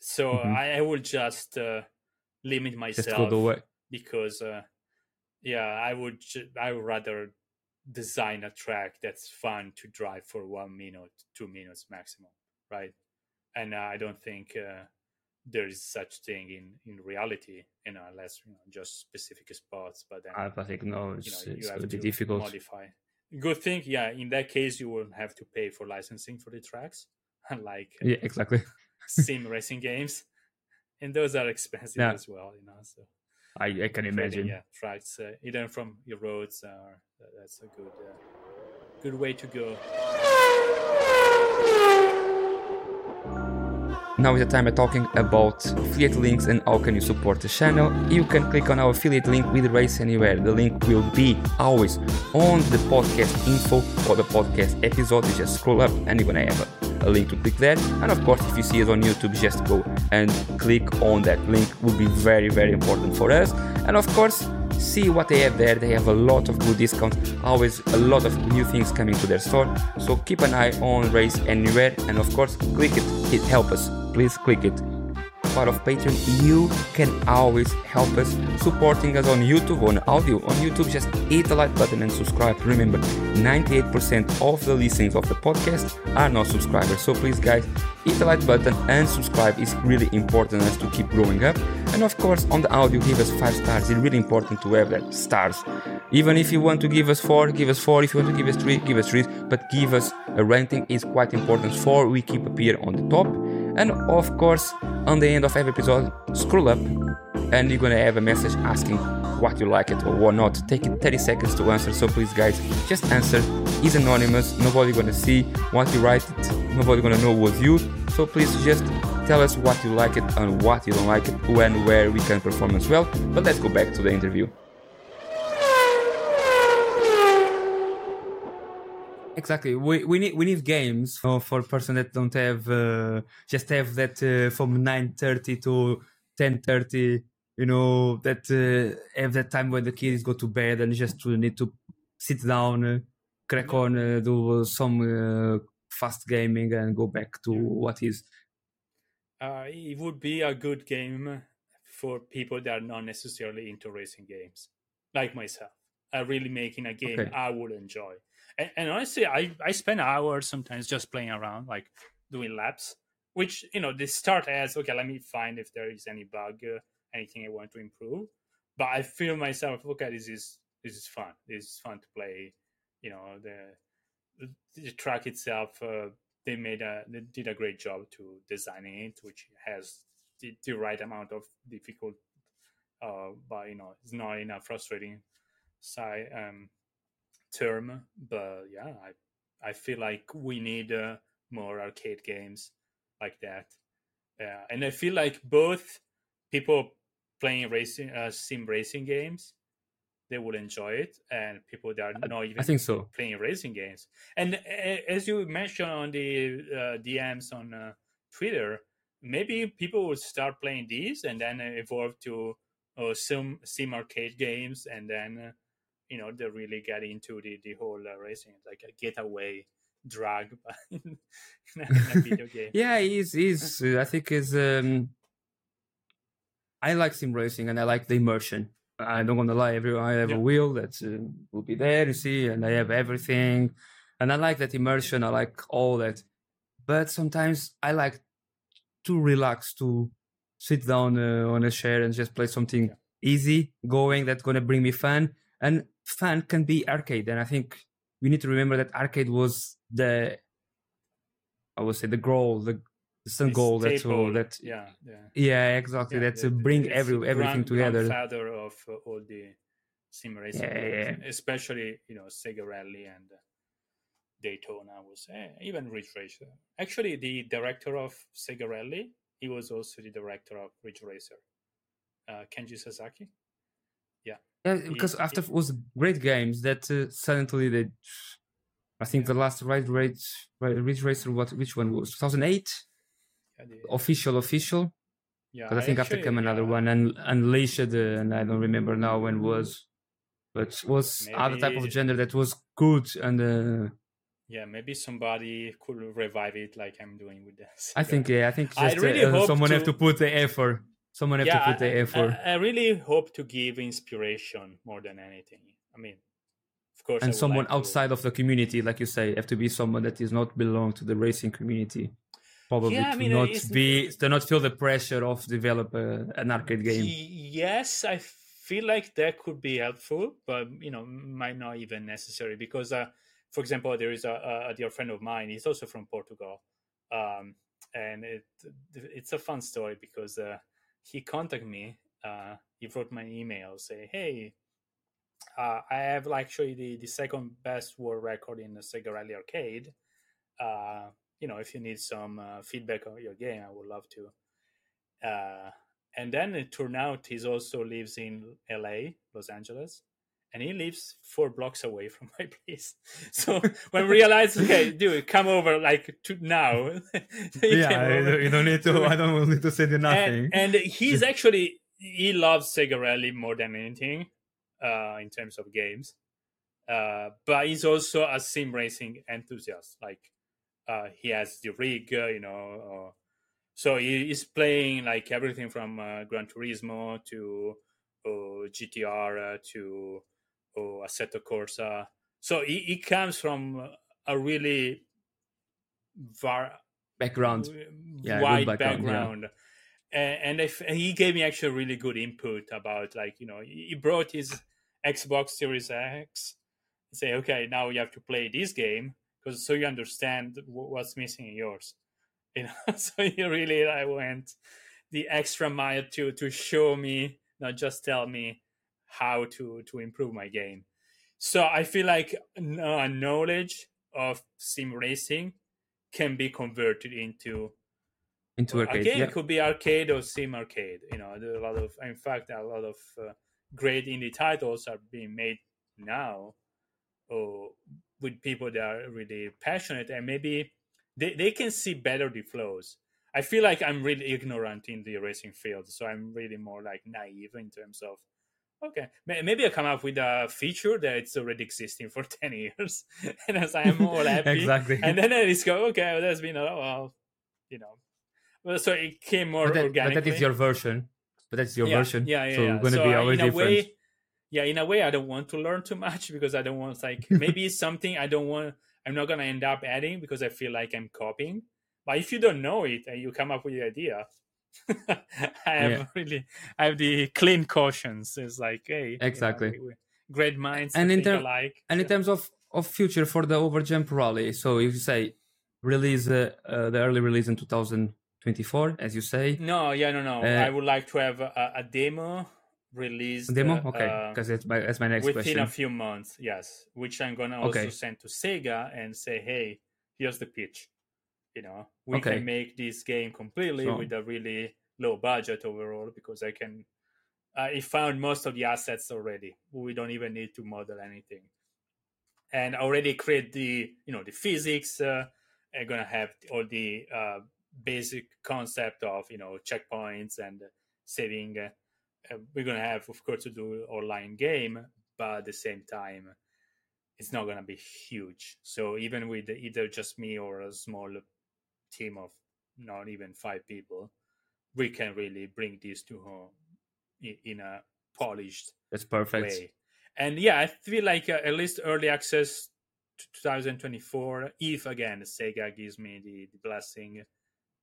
so Mhm. I, I will just uh, limit just myself way because, uh, yeah, I would ju- I would rather design a track that's fun to drive for one minute, two minutes maximum, right? And uh, I don't think uh, there is such thing in in reality you know unless you know just specific spots but then I, think no, it's, you know it's you have going to be difficult. modify good thing yeah in that case you won't have to pay for licensing for the tracks [laughs] unlike Yeah, exactly. [laughs] sim racing games and those are expensive Yeah. as well you know so I, I can imagine. yeah tracks uh, either from your roads or that- that's a good uh, good way to go Now is the time of talking about affiliate links and how can you support the channel. You can click on our affiliate link with Race Anywhere. The link will be always on the podcast info or the podcast episode. You just scroll up and you're gonna have a, a link to click there. And of course, if you see it on YouTube, just go and click on that link. Will be very very important for us. And of course, see what they have there. They have a lot of good discounts, always a lot of new things coming to their store. So keep an eye on Race Anywhere and of course click it. It helps us. Please click it. Part of Patreon, you can always help us supporting us on YouTube, on audio. On YouTube, just hit the like button and subscribe. Remember, 98% of the listenings of the podcast are not subscribers. So please, guys, hit the like button and subscribe. It's really important us to keep growing up. And of course, on the audio, give us five stars. It's really important to have that stars. Even if you want to give us four, give us four. If you want to give us three, give us three. But give us a rating is quite important for we keep appear on the top. And of course, on the end of every episode, scroll up and you're gonna have a message asking what you like it or what not. Take it 30 seconds to answer. So please, guys, just answer. It's anonymous. Nobody gonna see what you write. It. Nobody gonna know was you. So please just tell us what you like it and what you don't like it, when, where we can perform as well. But let's go back to the interview. Exactly. We, we need we need games for, for person that don't have uh, just have that uh, from nine thirty to ten thirty. You know that uh, have that time when the kids go to bed and just need to sit down, uh, crack on, uh, do some uh, fast gaming and go back to what is. uh, it would be a good game for people that are not necessarily into racing games, like myself. Uh, really making a game Okay. I would enjoy. And, and honestly, I, I spend hours sometimes just playing around, like doing laps, which, you know, they start as, okay, let me find if there is any bug, uh, anything I want to improve. But I feel myself, okay, this is this is fun. This is fun to play. You know, the the track itself, uh, they made a they did a great job to designing it, which has the, the right amount of difficult, uh, but you know, it's not in a frustrating side um, term. But yeah, I I feel like we need uh, more arcade games like that. Yeah, and I feel like both people playing racing uh, sim racing games they will enjoy it and people that are not even I think so. playing racing games. And uh, as you mentioned on the uh, DMs on uh, Twitter, maybe people will start playing these and then evolve to uh, sim sim arcade games, and then uh, you know they really get into the the whole uh, racing, like a getaway drag in [laughs] in a [laughs] video game. Yeah, he's he's. uh, I think is. Um, I like sim racing and I like the immersion. I don't want to lie. Every I have Yeah. a wheel that uh, will be there, you see, and I have everything, and I like that immersion. I like all that, but sometimes I like to relax, to sit down uh, on a chair and just play something Yeah. easy going that's gonna bring me fun. And fun can be arcade, and I think we need to remember that arcade was the I would say the goal, the, the some goal that's staple, that yeah, yeah. yeah exactly Yeah, that the- to bring every everything grand- together. Grandfather of uh, all the sim racing, Yeah, games, yeah. especially you know Sega Rally and uh, Daytona was eh, even Ridge Racer. Actually, the director of Sega Rally, he was also the director of Ridge Racer, uh, Kenji Sasaki. Yeah, because after it was great games that uh, suddenly they. I think the last Ridge Race, Ridge Racer, what which one was 2008 Yeah, the- official official. yeah, But I think after came another yeah, one and Unleashed, uh, and I don't remember now when was, but was other type of gender that was good and. Uh, Yeah, maybe somebody could revive it like I'm doing with this. I think yeah, I think [laughs] I really uh, hope someone have to- to put the effort. Someone have to put the effort. I, I really hope to give inspiration more than anything. I mean, of course, and someone like to- outside of the community, like you say, have to be someone that is not belong to the racing community. probably Yeah, I to mean, not be to not feel the pressure of develop a, an arcade game. Yes, I feel like that could be helpful, but you know, might not even necessary because, uh, for example, there is a, a dear friend of mine. He's also from Portugal, um, and it it's a fun story because uh, he contacted me. Uh, he wrote my email, say, "Hey, uh, I have actually the the second best world record in the Sega Rally Arcade. Uh, you know, if you need some uh, feedback on your game, I would love to." Uh, and then it turned out he also lives in LA, Los Angeles, and he lives four blocks away from [laughs] my place. So when we realized, okay, dude, come over like to now. [laughs] Yeah, came I- over. you don't need to. I don't need to say you nothing. And, and he's actually he loves Sega Rally more than anything, uh, in terms of games. Uh, but he's also a sim racing enthusiast. Like, uh, he has the rig, uh, you know. Uh, so he is playing like everything from uh, Gran Turismo to uh, GTR to uh, Assetto Corsa. So he, he comes from a really var- Background. Yeah, wide background, yeah. And, and if, and he gave me actually really good input about like you know he he brought his Xbox Series X. Say okay, now you have to play this game because so you understand what's missing in yours. [laughs] You know, so he really I went the extra mile to to show me, not just tell me how to to improve my game. So I feel like uh, knowledge of sim racing can be converted into into arcade. Again, Yeah. it could be arcade or sim arcade. You know, a lot of, in fact, a lot of uh, great indie titles are being made now, or with people that are really passionate and maybe they, they can see better the flows. I feel like I'm really ignorant in the racing field, so I'm really more like naive in terms of okay, maybe I come up with a feature that's already existing for [laughs] ten years, [laughs] and as I'm all [laughs] happy, exactly. and then I just go, okay, well, there's been a well, you know, well, so it came more but, that, but that is your version. But that's your yeah, version. Yeah, yeah, so yeah. it's gonna so be uh, always in a different. way, yeah, in a way, I don't want to learn too much because I don't want like maybe it's something I don't want. I'm not gonna end up adding because I feel like I'm copying. But if you don't know it and you come up with the idea, [laughs] I have Yeah. really, I have the clean cautions. It's like, hey, you know, Exactly. we- we- great minds And in term- alike. And in terms of, of future for the Overjump Rally, so if you say release uh, uh, the early release in 2024, as you say, No, yeah, no, no. Uh, I would like to have a, a demo released. demo, uh, okay, because that's my that's my next within question. a few months yes which i'm gonna also Okay. send to sega and say hey here's the pitch you know we Okay. can make this game completely So- with a really low budget overall because i can i found most of the assets already. We don't even need to model anything. And already create the you know the physics uh, i'm gonna have all the uh, basic concept of you know checkpoints and saving uh, uh, we're gonna have of course to do online game but at the same time it's not gonna be huge. So even with either just me or a small team of not even five people we can really bring this to home in, in a polished That's perfect. way and yeah i feel like uh, at least early access to 2024 if again sega gives me the, the blessing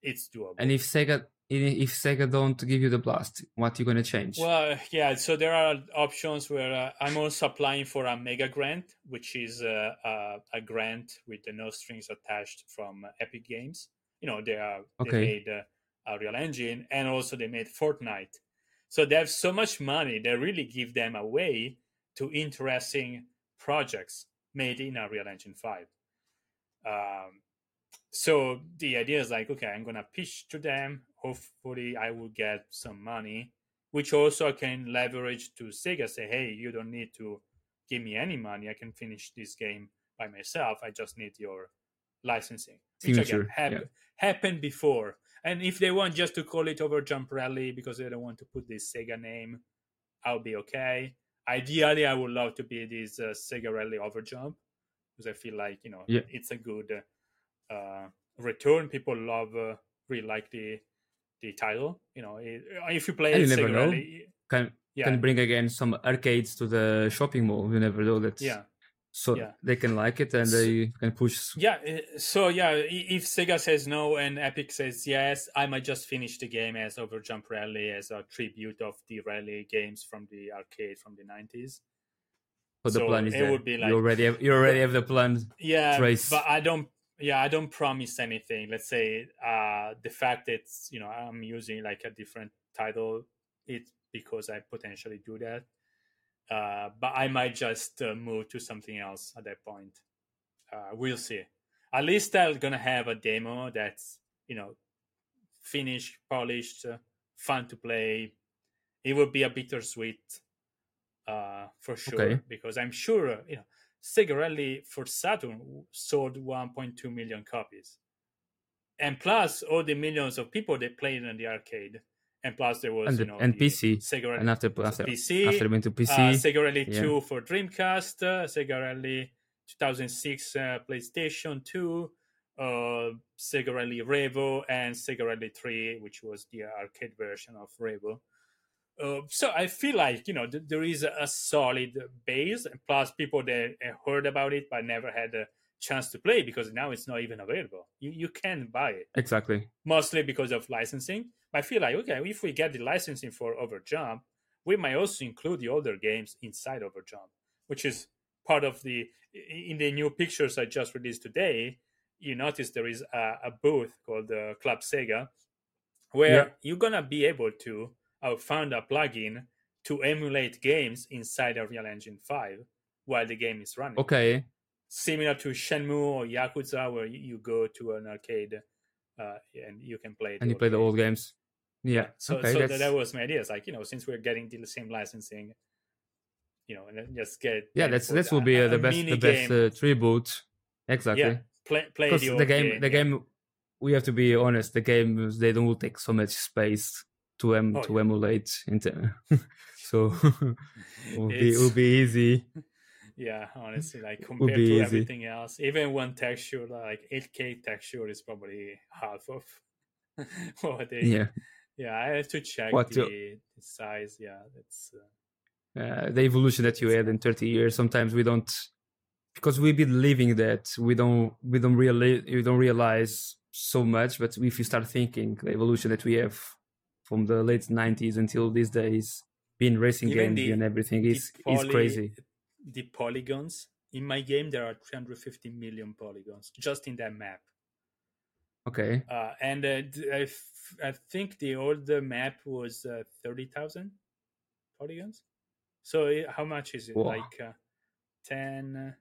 it's doable And if Sega if Sega don't give you the blast, what you gonna change? Well, yeah. So there are options where uh, I'm also applying for a mega grant, which is uh, a, a grant with no strings attached from Epic Games. You know, they are Okay. they made uh, Unreal Engine, and also they made Fortnite. So they have so much money, they really give them away to interesting projects made in Unreal Engine Five. Um, so the idea is like, okay, I'm gonna pitch to them. Hopefully, I will get some money, which also I can leverage to Sega. Say, hey, you don't need to give me any money. I can finish this game by myself. I just need your licensing, which again Signature, hap- yeah. happened before. And if they want just to call it over Jump Rally because they don't want to put this Sega name, I'll be okay. Ideally, I would love to be this uh, Sega Rally Overjump because I feel like you know Yeah. it's a good uh, return. People love, uh, really like the the title. You know, it, if you play you Sega never know. Rally, Can yeah, can bring again some arcades to the shopping mall. You never know that. yeah, so Yeah. they can like it and they can push. Yeah. uh, So yeah, if Sega says no and Epic says yes, I might just finish the game as Overjump Rally as a tribute of the rally games from the arcade from the nineties. But the So plan is it there. would be like- you already have you already have the plan. Yeah, Trace. but I don't. Yeah, I don't promise anything. Let's say uh, the fact that you know I'm using like a different title, it's because I potentially do that. Uh, but I might just uh, move to something else at that point. Uh, we'll see. At least I'm gonna have a demo that's you know finished, polished, uh, fun to play. It would be a bittersweet uh, for sure Okay. because I'm sure you know Sega Rally for Saturn sold 1.2 million copies, and plus all the millions of people that played in the arcade, and plus there was And you know and PC. Sega Rally And after after PC, after went to PC, uh, Sega Rally yeah. 2 for Dreamcast, uh, Sega Rally 2006 uh, PlayStation 2, uh, Sega Rally Revo, and Sega Rally 3, which was the arcade version of Revo. Uh, so I feel like you know th- there is a, solid base, and plus people that heard about it but never had a chance to play because now it's not even available. You you can buy it exactly. mostly because of licensing. I feel like okay, if we get the licensing for Overjump, we might also include the older games inside Overjump, which is part of the in the new pictures I just released today. You notice there is a, a booth called uh, Club Sega, where Yeah. you're gonna be able to. Found a plugin to emulate games inside Unreal Engine 5 while the game is running Okay, similar to Shenmue or Yakuza, where you- go to an arcade uh, and you can play. and you play the old games. Yeah. So, okay, so that, that was my idea. It's like you know, since we're getting the same licensing, you know, and then just get yeah, that's that will be a- uh, the a best the best game. uh, tribute. Exactly. Yeah, play play because the, the, old game, the yeah. game we have to be honest the games they don't take so much space to em- Oh, to yeah. emulate into [laughs] so [laughs] it will be will be easy Yeah, honestly, like compared to easy. everything else, even one texture like 8K texture is probably half of [laughs] what they. yeah Yeah, I have to check What the, to- the size. Yeah, that's. Uh, uh, the evolution that you had in 30 years sometimes we don't because we've been living that we don't we don't really we don't realize so much but if you start thinking the evolution that we have from the late 90s until these days being racing Even games and everything is is crazy the polygons. In my game there are 350 million polygons just in that map. Okay. Uh, and uh, I, f- I think the older map was uh, 30,000 polygons. So i- how much is it? Wow. like uh, 10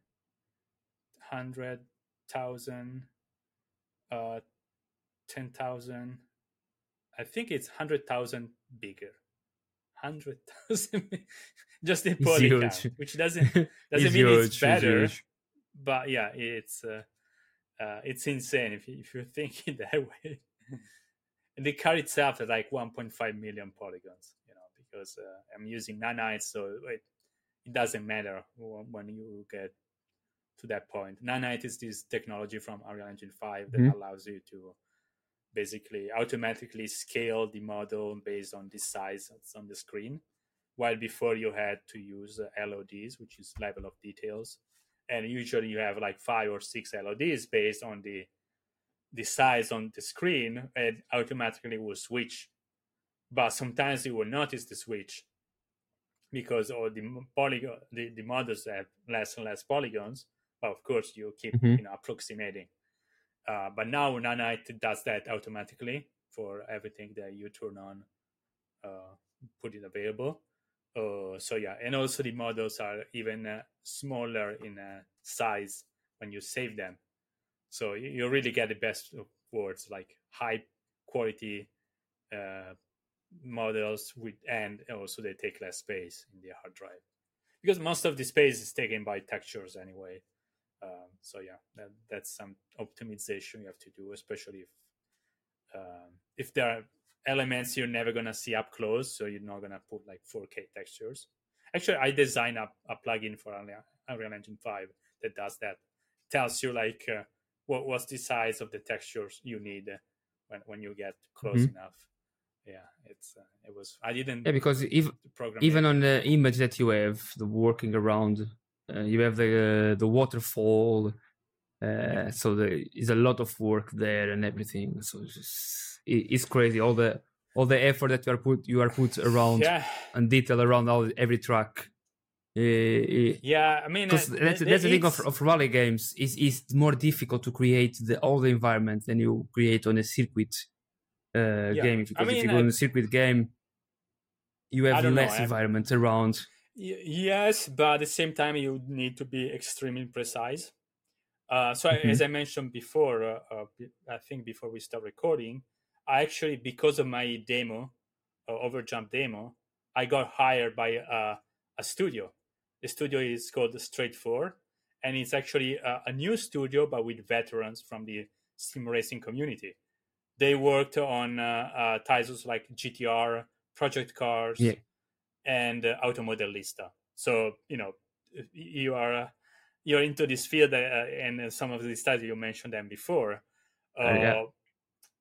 100,000 uh 10,000 I think it's 100,000 bigger 100,000 [laughs] just in It's huge. which doesn't [laughs] doesn't It's mean huge, it's it's better huge. but yeah it's uh, uh, it's insane if you, if you [laughs] think in that way and the car itself is like 1.5 million polygons you know because uh, i'm using nanites so it, it doesn't matter when you get to that point nanite is this technology from unreal engine 5 that Mhm. allows you to basically automatically scale the model based on the size that's on the screen while before you had to use LODs, which is level of details, and usually you have like five or six LODs based on the the size on the screen, and automatically will switch. But sometimes you will notice the switch because all the polygon the, the models have less and less polygons. But of course, you keep Mhm. you know approximating. Uh, but now Nanite does that automatically for everything that you turn on, uh, put it available. Uh, so yeah, and also the models are even uh, smaller in uh, size when you save them. So you, you really get the best of words, like high quality uh, models with, and also they take less space in the hard drive because most of the space is taken by textures anyway. Um, so yeah, that, that's some optimization you have to do, especially if um, if there are elements you're never gonna see up close, so you're not gonna put like 4K textures. Actually, I designed a, a plugin for Unreal, Unreal Engine 5 that does that. Tells you like uh, what what's the size of the textures you need when when you get close Mhm. enough. Yeah, it's uh, it was I didn't yeah because if program even it. on the image that you have the working around uh, you have the uh, the waterfall. Uh, so there is a lot of work there and everything. So it's, just, it, it's crazy. All the all the effort that you are put you are put around yeah. and detail around all every track. Uh, yeah, I mean, uh, because that's, that's the thing of, of rally games is is more difficult to create the all the environment than you create on a circuit uh, Yeah. game. Because I if you go uh, in a circuit game, you have know, less I'm- environment around. Yes, but at the same time, you need to be extremely precise. Uh, so, Mhm. as I mentioned before, uh, uh, I think before we start recording, I actually, because of my demo, uh, Overjump demo, I got hired by uh, a studio. The studio is called Straight Four, and it's actually a, a new studio, but with veterans from the sim racing community. They worked on uh, uh, titles like GTR, Project Cars, Yeah. And uh, Auto Modellista. So you know you are uh, you're into this field, uh, and uh, some of these titles you mentioned them before. Uh, Uh, yeah.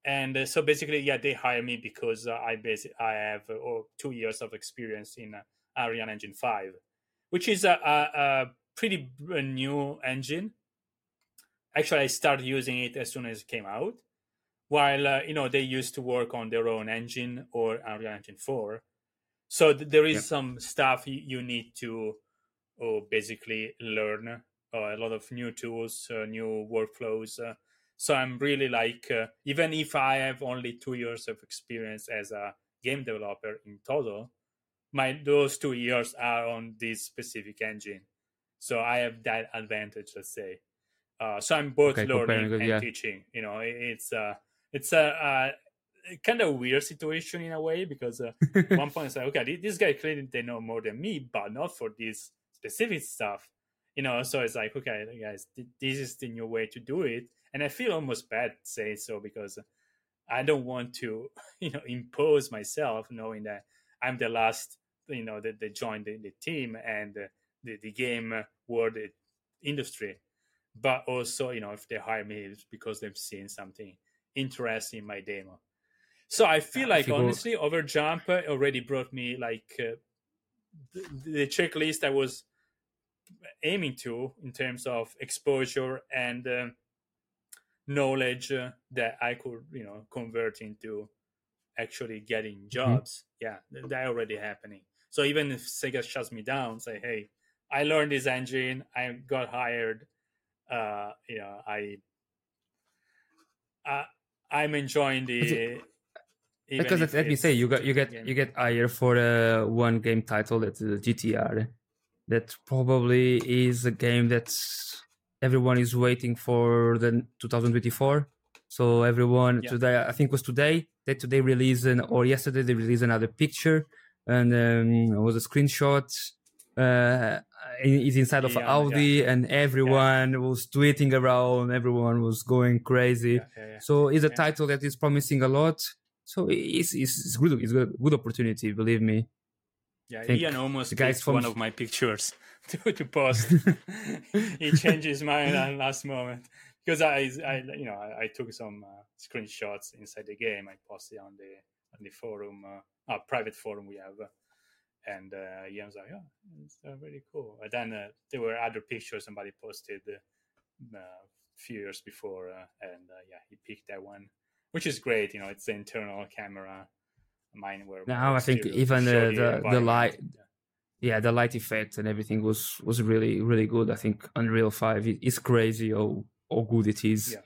And uh, so basically, yeah, they hire me because uh, I basi- I have uh, oh, two years of experience in uh, Unreal Engine Five, which is a, a, a pretty new engine. Actually, I started using it as soon as it came out. While uh, you know they used to work on their own engine or Unreal Engine Four, so th- there is Yep. some stuff you, you need to oh, basically learn uh, a lot of new tools, uh, new workflows. Uh, so I'm really like, uh, even if I have only two years of experience as a game developer in total, my those two years are on this specific engine. So I have that advantage, let's say. Uh, so I'm both Okay, learning and yeah. teaching. You know, it- it's uh, it's a, a kind of weird situation in a way because uh, at [laughs] one point it's like, okay, this guy clearly they know more than me, but not for this specific stuff. You know, so it's like, okay, guys, th- this is the new way to do it, and I feel almost bad saying so because I don't want to, [laughs] you know, impose myself, knowing that I'm the last, you know, that, that joined the, the team and the the game world industry. But also, you know, if they hire me, it's because they've seen something interesting in my demo. So I feel Yeah, I like al- honestly, Overjump uh, already brought me like uh, the, the checklist I was aiming to in terms of exposure and um knowledge uh, that I could, you know, convert into actually getting jobs. Yeah, th- that already happening. So even if Sega shuts me down, say, hey, I learned this engine, I got hired. Uh, you know, I, I I'm enjoying the. Because let, me say you got you get you get hired for uh, one game title that's uh, GTR that probably is a game that everyone is waiting for the 2024 so everyone Yeah. today I think it was today that today released an, or yesterday they released another picture and um, it was a screenshot uh it's inside of Yeah, yeah. Audi and everyone was tweeting around everyone was going crazy Yeah, yeah, yeah. so it's a Yeah. title that is promising a lot. So it's it's, it's good. It's a good opportunity. Believe me. Yeah, think Ian almost picked from- one of my pictures [laughs] to, to post. [laughs] he changed his mind at last moment because I, I you know, I, I took some uh, screenshots inside the game. I posted on the on the forum, uh, uh, private forum we have, uh, and uh, Ian was like, "Yeah, it's uh, really cool." And then uh, there were other pictures somebody posted uh, a few years before, uh, and uh, yeah, he picked that one, which is great. You know, it's the internal camera. Mine were Now I think even the- the- the light- Yeah. Yeah, the light effect and everything was was really really good. I think Unreal Five is crazy how how good it is. Yeah.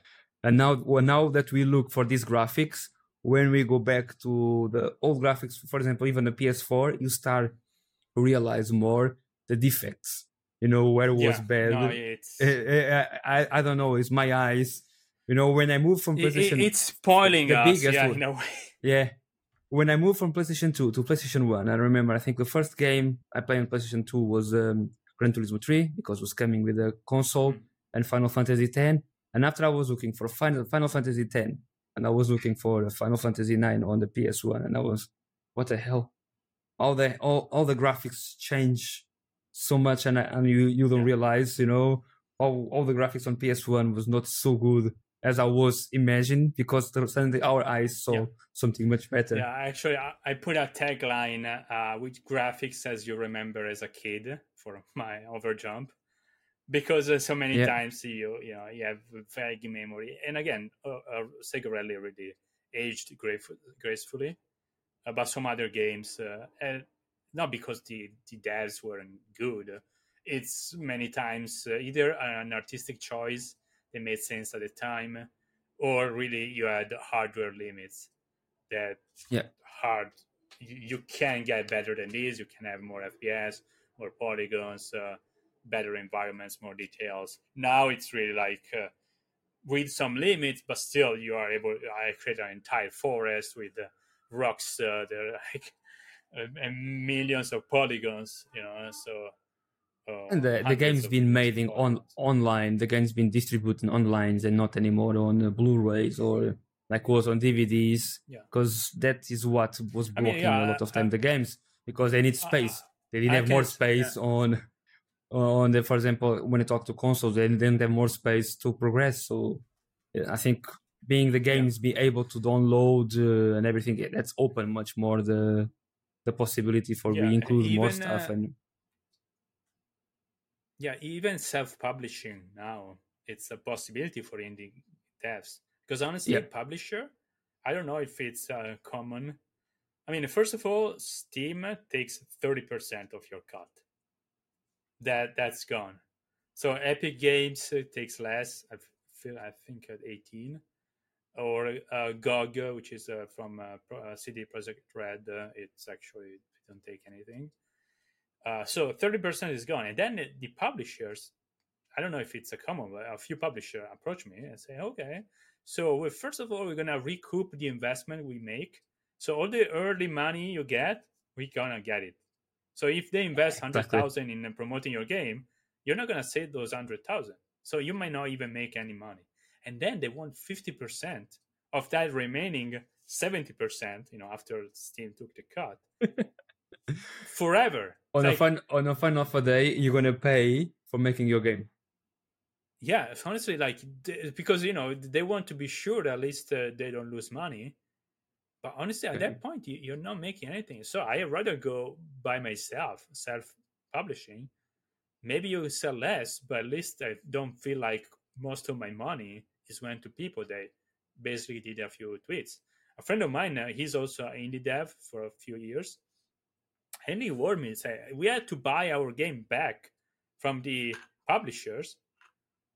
And now well, now that we look for these graphics, when we go back to the old graphics, for example, even the PS4, you start to realize more the defects. You know where it was Yeah, bad. No, it's Eh, eh, I, I I don't know. It's my eyes. You know when I move from it- it- it's spoiling the us. biggest Yeah, one. in a way. Yeah. When I moved from PlayStation 2 to PlayStation 1, I remember I think the first game I played on PlayStation 2 was um, Gran Turismo 3 because it was coming with a console Mm. and Final Fantasy 10. And after I was looking for Final, Final Fantasy 10 and I was looking for Final Fantasy 9 on the PS1 and I was, what the hell? All the all, all the graphics change so much and, and you, you don't Yeah. realize, you know, all, all the graphics on PS1 was not so good as I was imagining because suddenly our eyes saw Yeah. something much better. Yeah, actually, I, I put a tagline uh, with graphics as you remember as a kid for [laughs] my overjump. because uh, so many Yeah. times you you know you have vague memory. And again, uh, uh, Sega Rally already aged gracef- gracefully, uh, but some other games, uh, and not because the the devs weren't good. It's many times uh, either an artistic choice that made sense at the time, or really you had hardware limits that Yeah. hard you, you can get better than this. You can have more FPS, more polygons, uh, better environments, more details. Now it's really like uh, with some limits, but still you are able. I create an entire forest with uh, rocks. Uh, they're like uh, and millions of polygons. You know, so. Uh, And the, the game's been made in on online. The game's been distributed online and not anymore on uh, Blu-rays or like was on DVDs. Yeah. Because that is what was I mean, blocking yeah, a lot of I- time the games because they need I- space. They didn't I have more space on on the for example when you talk to consoles they didn't have more space to progress. So I think being the games be able to download uh, and everything that's open much more the the possibility for Yeah, we include more even, stuff uh, and Yeah, even self-publishing now, it's a possibility for indie devs. Because honestly, Yeah. a publisher, I don't know if it's uh, common. I mean, first of all, Steam takes thirty percent of your cut. That that's gone. So Epic Games uh, takes less. I feel I think at eighteen, or uh, GOG, which is uh, from uh, uh, CD Projekt Red, uh, it's actually don't take anything. Uh, so 30% is gone. And then the, publishers, I don't know if it's a common, but a few publishers approach me and say, okay, so we first of all, we're going to recoup the investment we make. So all the early money you get, we're going to get it. So if they invest 100,000 in promoting your game, you're not going to save those 100,000. So you might not even make any money. And then they want 50% of that remaining 70%, you know, after Steam took the cut. [laughs] Forever. on It's a fun on a fun offer day you're gonna pay for making your game. yeah honestly like because you know they want to be sure that at least uh, they don't lose money. But honestly at that point you, you're not making anything. So i rather go by myself self publishing maybe you sell less but at least i don't feel like most of my money is went to people. That basically did a few tweets. A friend of mine uh, he's also an indie dev for a few years and he warned said we had to buy our game back from the publishers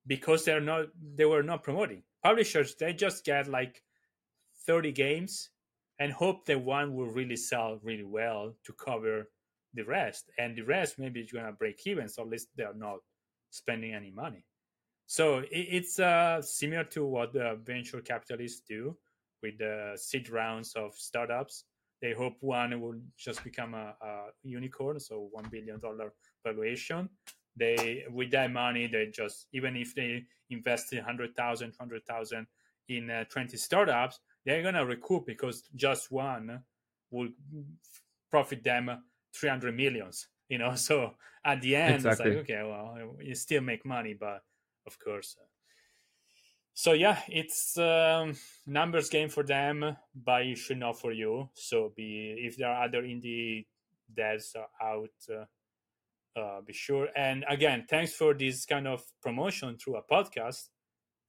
because they're not they were not promoting. Publishers they just get like 30 games and hope that one will really sell really well to cover the rest. And the rest maybe is to break even so at least they're not spending any money. So it's uh, similar to what the venture capitalists do with the seed rounds of startups they hope one will just become a, a unicorn so one billion dollar valuation they with that money they just even if they invest 100000 200000 in uh, 20 startups they're gonna recoup because just one will profit them 300 millions you know [laughs] so at the end Exactly. it's like okay well you still make money but of course uh, so yeah it's um, numbers game for them but it should not for you so be if there are other indie devs out uh, uh, be sure. And again, thanks for this kind of promotion through a podcast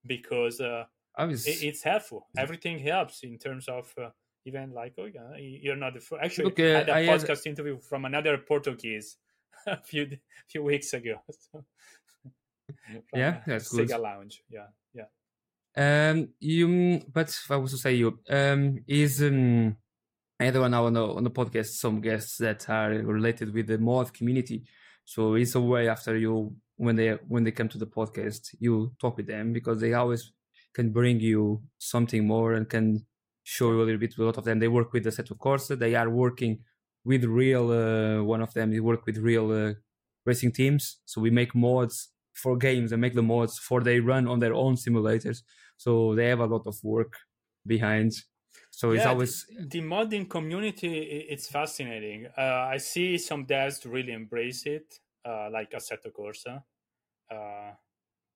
because uh, was it, it's helpful. Everything helps in terms of uh, even like, oh, yeah, you're not the first. Actually, Look, I uh, had a I had- podcast interview from another Portuguese [laughs] a few few weeks ago. So, [laughs] Yeah, uh, that's Sega good. Lounge. Yeah. Um, you, but I was to say you, um, is um, everyone now on the on the podcast some guests that are related with the mod community. So it's a way after you when they when they come to the podcast, you talk with them because they always can bring you something more and can show you a little bit. A lot of them they work with the Assetto Corsa. They are working with real. Uh, one of them they work with real uh, racing teams. So we make mods for games and make the mods for they run on their own simulators. So they have a lot of work behind. So it's always the, modding community it's fascinating. Uh, i see some devs really embrace it uh, like assetto corsa. Uh,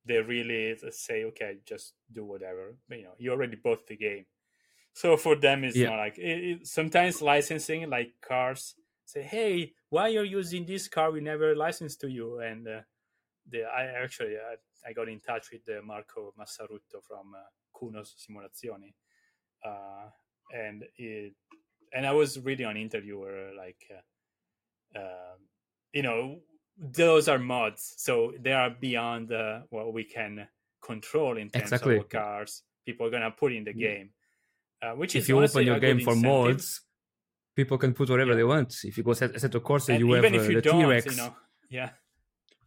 they really say okay just do whatever. But, you know you already bought the game. So for them it's Yeah. not like it, it- sometimes licensing like cars say hey why are you using this car? We never licensed to you. And uh, the I actually I, I got in touch with the Marco Massarutto from uh, Kunos Simulazioni, uh, and it, and I was reading an interview where like, uh, uh, you know, those are mods, so they are beyond uh, what we can control in terms Exactly. of cars. People are gonna put in the game, uh, which if is you open your game for incentive. mods, people can put whatever Yeah. they want. If you go set, set a course, and you have uh, you the don't, T-Rex. you know, yeah,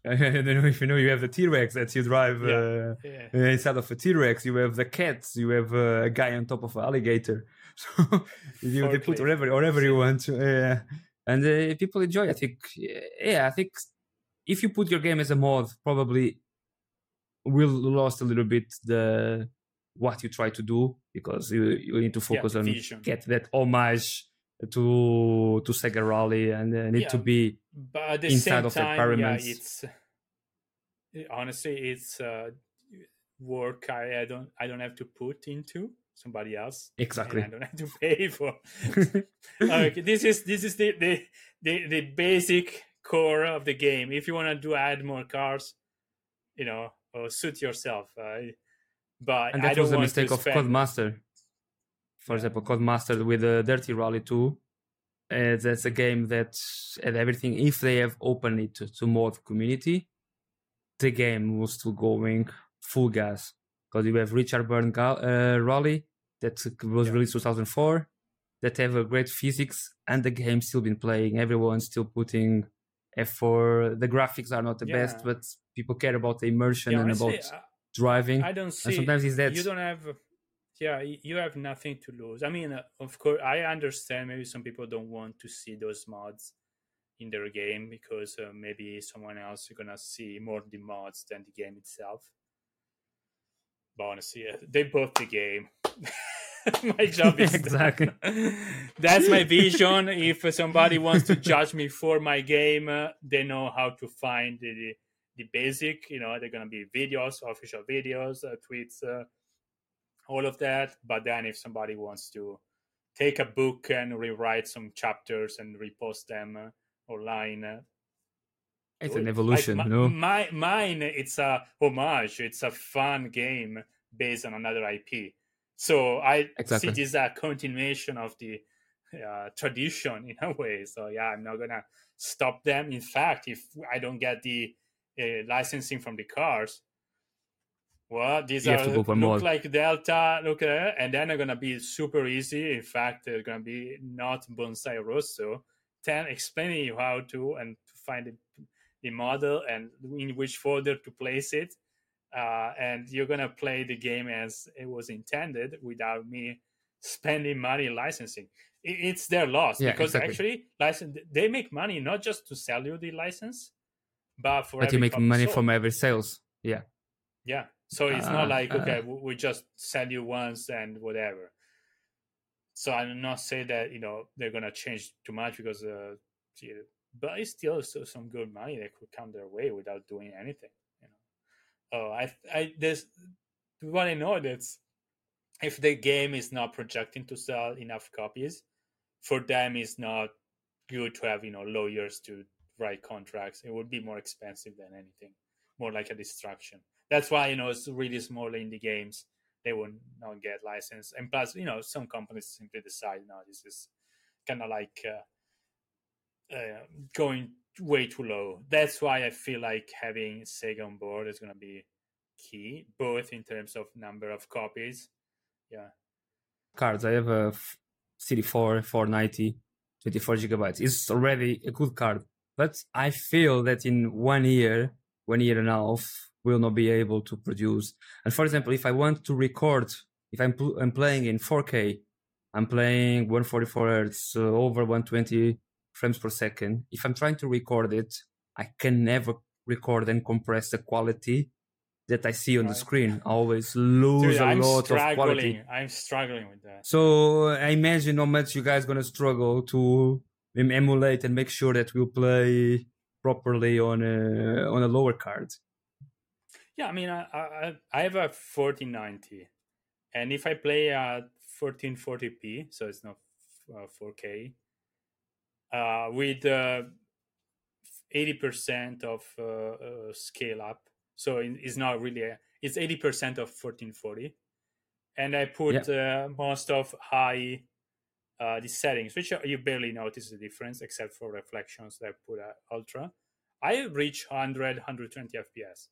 [laughs] if you know you have the T-Rex that you drive Yeah. uh, yeah. uh, instead of a T-Rex, you have the cats. You have uh, a guy on top of an alligator. [laughs] So you they put whatever whatever you want. Uh, and uh, people enjoy. I think. Yeah, I think if you put your game as a mod, probably will lost a little bit the what you try to do because you you need to focus on vision. get that homage to to Sega Rally and uh, need to be but at the inside same of the time, yeah, pyramids. it's honestly it's uh, work I, I don't I don't have to put into somebody else. exactly. I don't have to [laughs] pay for. [laughs] okay, this is this is the, the the the basic core of the game. If you want to do add more cars, you know, or suit yourself. Uh, but and that was the want mistake of Codemaster. For example, Codemaster with the DiRT Rally 2. Uh, that's a game that had everything. If they have opened it to, to mod community, the game was still going full gas. Because you have Richard Burns Gal- uh, Rally that was Yeah. released 2004, that have a great physics, and the game still been playing. Everyone's still putting effort. The graphics are not the best, but people care about the immersion Yeah, and honestly, about I- driving. I don't see. and sometimes it's that you don't have. Yeah, you have nothing to lose. I mean, uh, of course, I understand. Maybe some people don't want to see those mods in their game because uh, maybe someone else is gonna see more the mods than the game itself. But honestly, uh, they bought the game. [laughs] my job is. [laughs] Exactly. [laughs] That's my vision. If somebody wants to judge me for my game, uh, they know how to find the, the the basic. You know, they're gonna be videos, official videos, uh, tweets, uh, all of that. But then, if somebody wants to take a book and rewrite some chapters and repost them uh, online, uh, It's an evolution, Like, mi- know? My mine, it's a homage. It's a fun game based on another IP. So I Exactly. see this as a continuation of the uh, tradition in a way. So yeah, I'm not gonna stop them. In fact, if I don't get the uh, licensing from the cars, well, these You are to go for look more. like Delta, look at it, and then they're gonna be super easy. In fact, they're gonna be not Bonsai Rosso. Then explaining you how to and to find the, the model and in which folder to place it. Uh, and you're gonna play the game as it was intended without me spending money licensing. I- It's their loss Yeah, because exactly. actually, license they make money not just to sell you the license, but for But you make money sold. from every sales. Yeah. Yeah. So it's Ah, not like ah. okay, we, we just sell you once and whatever. So I'm not saying that you know they're gonna change too much because, uh, but it's still so, some good money that could come their way without doing anything. You know. Oh, I I there's what I know that's if the game is not projecting to sell enough copies, for them it's not good to have you know lawyers to write contracts. It would be more expensive than anything, more like a distraction. That's why you know it's really small indie games they will not get licensed, and plus you know some companies simply decide no this is kind of like uh, uh, going way too low. That's why I feel like having Sega on board is going to be key, both in terms of number of copies. Yeah, Cards. I have a CD4 490, 24 gigabytes. It's already a good card. But I feel that in one year, one year and a half, will not be able to produce. And for example, if I want to record, if I'm, pl- I'm playing in 4K, I'm playing 144 hertz, uh, over 120 frames per second. If I'm trying to record it, I can never record and compress the quality that I see on the screen. I always lose Dude, a I'm lot of quality. struggling. I'm struggling with that. So I imagine how much you guys gonna struggle to emulate and make sure that we'll play properly on a on a lower card. Yeah, I mean, I I, I have a 1490, and if I play at 1440p, so it's not uh, 4K, uh, with uh, 80% of uh, uh, scale up. So it's not really, a, it's 80% of 1440. And I put yeah. uh, most of high uh, the settings, which you barely notice the difference except for reflections that I put at ultra. I reach 100, 120 FPS.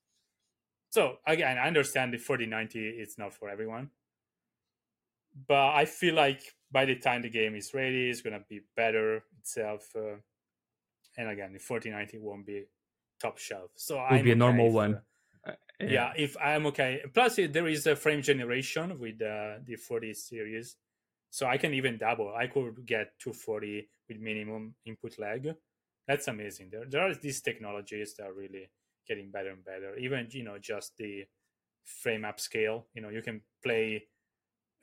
So again, I understand the 4090 is not for everyone, but I feel like by the time the game is ready, it's gonna be better itself. Uh, and again, the 4090 won't be top shelf. So I would be a normal if, one. Uh, yeah. yeah. if I'm okay. Plus, there is a frame generation with uh, the 40 series, so I can even double. I could get 240 with minimum input lag. That's amazing. There, there are these technologies that are really getting better and better. Even you know, just the frame upscale. You know, you can play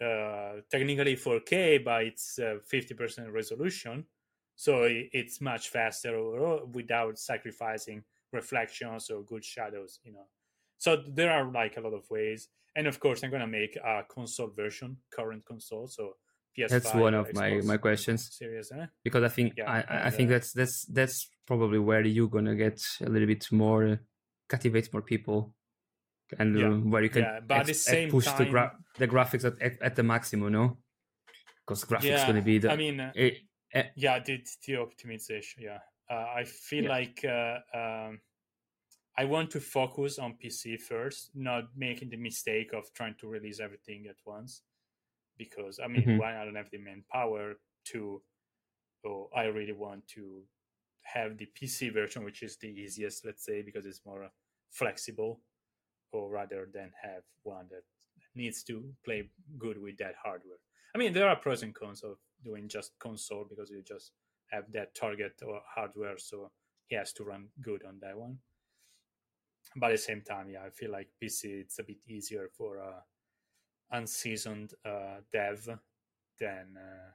uh, technically 4K, but it's uh, 50% resolution so it's much faster overall without sacrificing reflections or good shadows you know so there are like a lot of ways and of course i'm gonna make a console version current console so PS5 that's one of my my questions serious eh? because i think yeah, i and, think uh, that's that's that's probably where you're gonna get a little bit more captivate more people and yeah, uh, where you can yeah, but ex- at the same push time, the, gra- the graphics at, at, at the maximum no because graphics yeah, gonna be the i mean it, uh, yeah, the, the optimization. Yeah, uh, I feel yeah. like uh, um, I want to focus on PC first, not making the mistake of trying to release everything at once. Because I mean, mm-hmm. one, I don't have the manpower. to. oh, I really want to have the PC version, which is the easiest, let's say, because it's more flexible, or rather than have one that needs to play good with that hardware. I mean, there are pros and cons of doing just console because you just have that target or hardware, so he has to run good on that one. But at the same time, yeah, I feel like PC it's a bit easier for a unseasoned uh, dev than uh,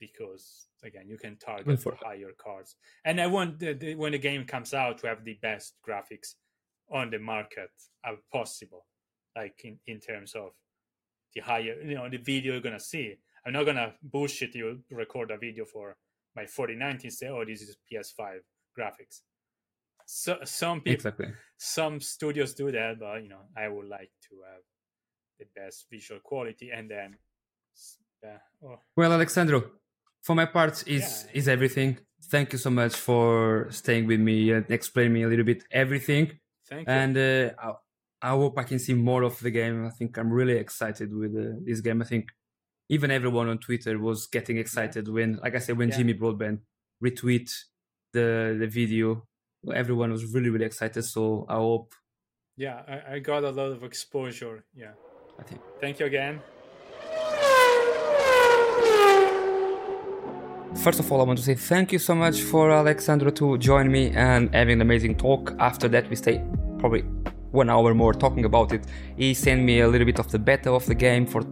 because again you can target for higher cards. And I want the, the, when the game comes out to have the best graphics on the market as possible, like in, in terms of the higher you know the video you're gonna see I'm not gonna bullshit you record a video for my 4090 and say, oh, this is PS5 graphics. So some people, exactly. some studios do that, but you know, I would like to have the best visual quality, and then, yeah. Uh, oh. Well, Alessandro, for my part, is yeah. is everything. Thank you so much for staying with me and explaining me a little bit everything. Thank you. And uh, I, I, hope I can see more of the game. I think I'm really excited with uh, this game. I think even everyone on Twitter was getting excited when, like I said, when yeah. Jimmy Broadbent retweet the the video. Everyone was really really excited. So I hope. Yeah, I, I got a lot of exposure. Yeah, I think. Thank you again. First of all, I want to say thank you so much for Alessandro to join me and having an amazing talk. After that, we stay probably one hour more talking about it. He sent me a little bit of the beta of the game for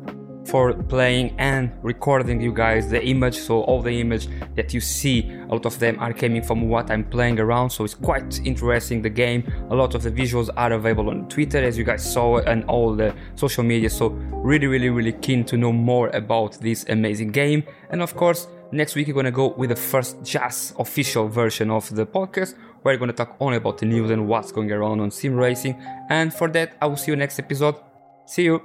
for playing and recording you guys the image. So all the image that you see a lot of them are coming from what i'm playing around. So it's quite interesting the game. A lot of the visuals are available on twitter as you guys saw and all the social media. So really really really keen to know more about this amazing game. And of course next week we're gonna go with the first jazz official version of the podcast. Where we're gonna talk only about the news and what's going around on sim racing. And for that i will see you next episode. See you